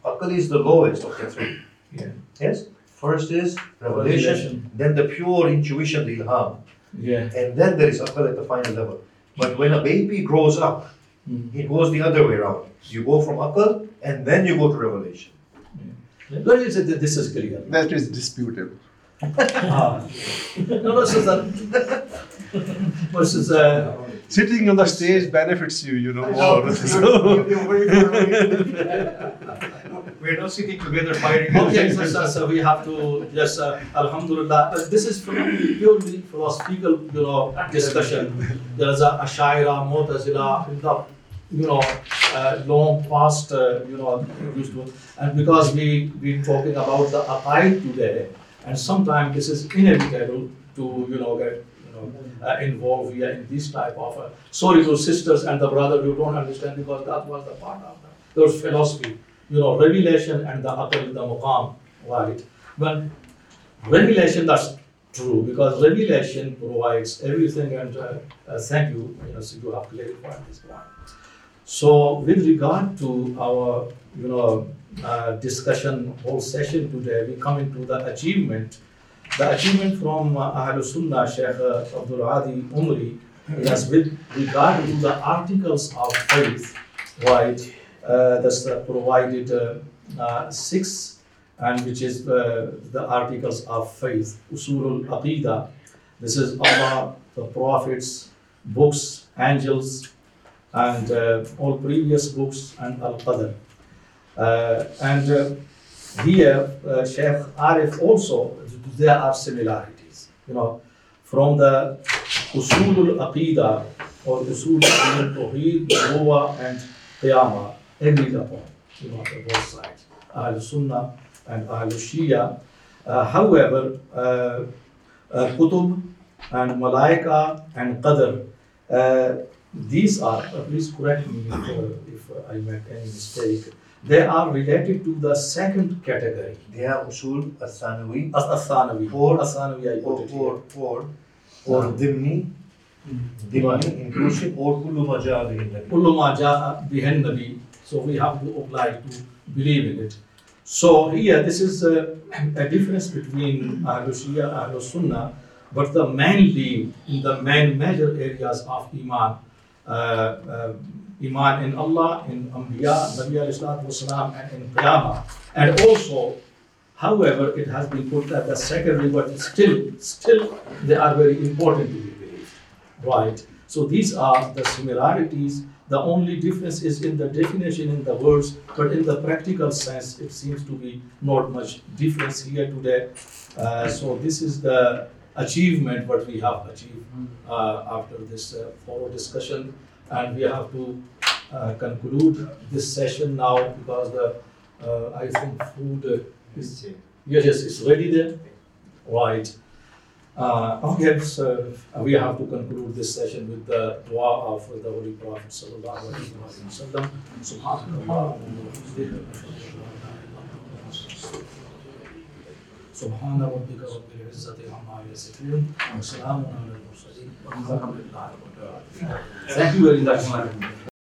B: Akal is the lowest of the three.
A: Yeah.
B: Yes, first is revelation,
A: Revelation.
B: then the pure intuition, the ilham,
A: Yeah.
B: and then there is akal at the final level. But when a baby grows up, it goes the other way around. You go from akal and then you go to revelation.
A: Let me say that this is clear.
E: That is disputable.
A: Ah. No, no, this is a, this
E: Sitting on the stage benefits you, you know,
B: know,
E: more.
B: you're-
E: So-
B: you're very far We're not sitting together fighting.
A: Okay, so, so, so we have to just, uh, Alhamdulillah, uh, this is from purely philosophical, you know, discussion. There is a Ashaira, Mu'tazila, the, you know, uh, long past, uh, you know, used to, and because we we talking about the Aqaid today, and sometimes this is inevitable to, you know, get, you know, uh, involved here in this type of, uh, sorry to sisters and the brother, you don't understand because that was the part of the, philosophy you know, revelation and the aql, the muqam, right? Well, revelation, that's true, because revelation provides everything, and uh, uh, thank you, you know, so you have clarified this point. So, with regard to our, you know, uh, discussion, whole session today, we come into the achievement. The achievement from uh, Ahlul Sunnah, Sheikh uh, Abdul Hadi Umri, is with regard to the articles of faith, right? Uh, that's provided uh, uh, six, and which is the articles of faith, usul Usulul Aqidah. This is Allah, the prophets, books, angels, and uh, all previous books and Al Qadr. Uh, and uh, here, uh, Sheikh Arif also, there are similarities. You know, from the Usul Usulul Aqidah or Usul al Tawheed, Nubuwwah, and Qiyamah agreed upon you know, on both sides, al-Sunnah and al-Shia. Uh, however, uh, uh, and Malaika and Qadr, uh, these are, uh, please correct me if, uh, if uh, I make any mistake, they are related to the second category.
B: They are usul asanawi.
A: As asanawi.
B: Or
A: asanawi. I put or, it
B: or or dimni. Dimni inclusive or kullu ma jaa nabi.
A: Kullu ma jaa nabi so we have to apply to believe in it. So here this is a, a difference between Ahlul Shia and Ahlul Sunnah but the mainly in the main major areas of Iman uh, uh, Iman in Allah in Anbiya Nabi wasalam and in Qiyamah. And also however it has been put that the secondary but still still they are very important to be believed. Right. So these are the similarities. The only difference is in the definition in the words, but in the practical sense, it seems to be not much difference here today. Uh, so this is the achievement what we have achieved uh, after this uh, thorough discussion, and we have to uh, conclude this session now because the uh, I think food uh, is yes, yes, it's ready there, right? Uh, okay, so uh, we have to conclude this session with the dua of the Holy Prophet sallallahu alaihi wasallam. Subhanallah. سبحان ربك رب العزة عما يصفون وسلام على المرسلين والحمد لله رب العالمين. Thank you very much.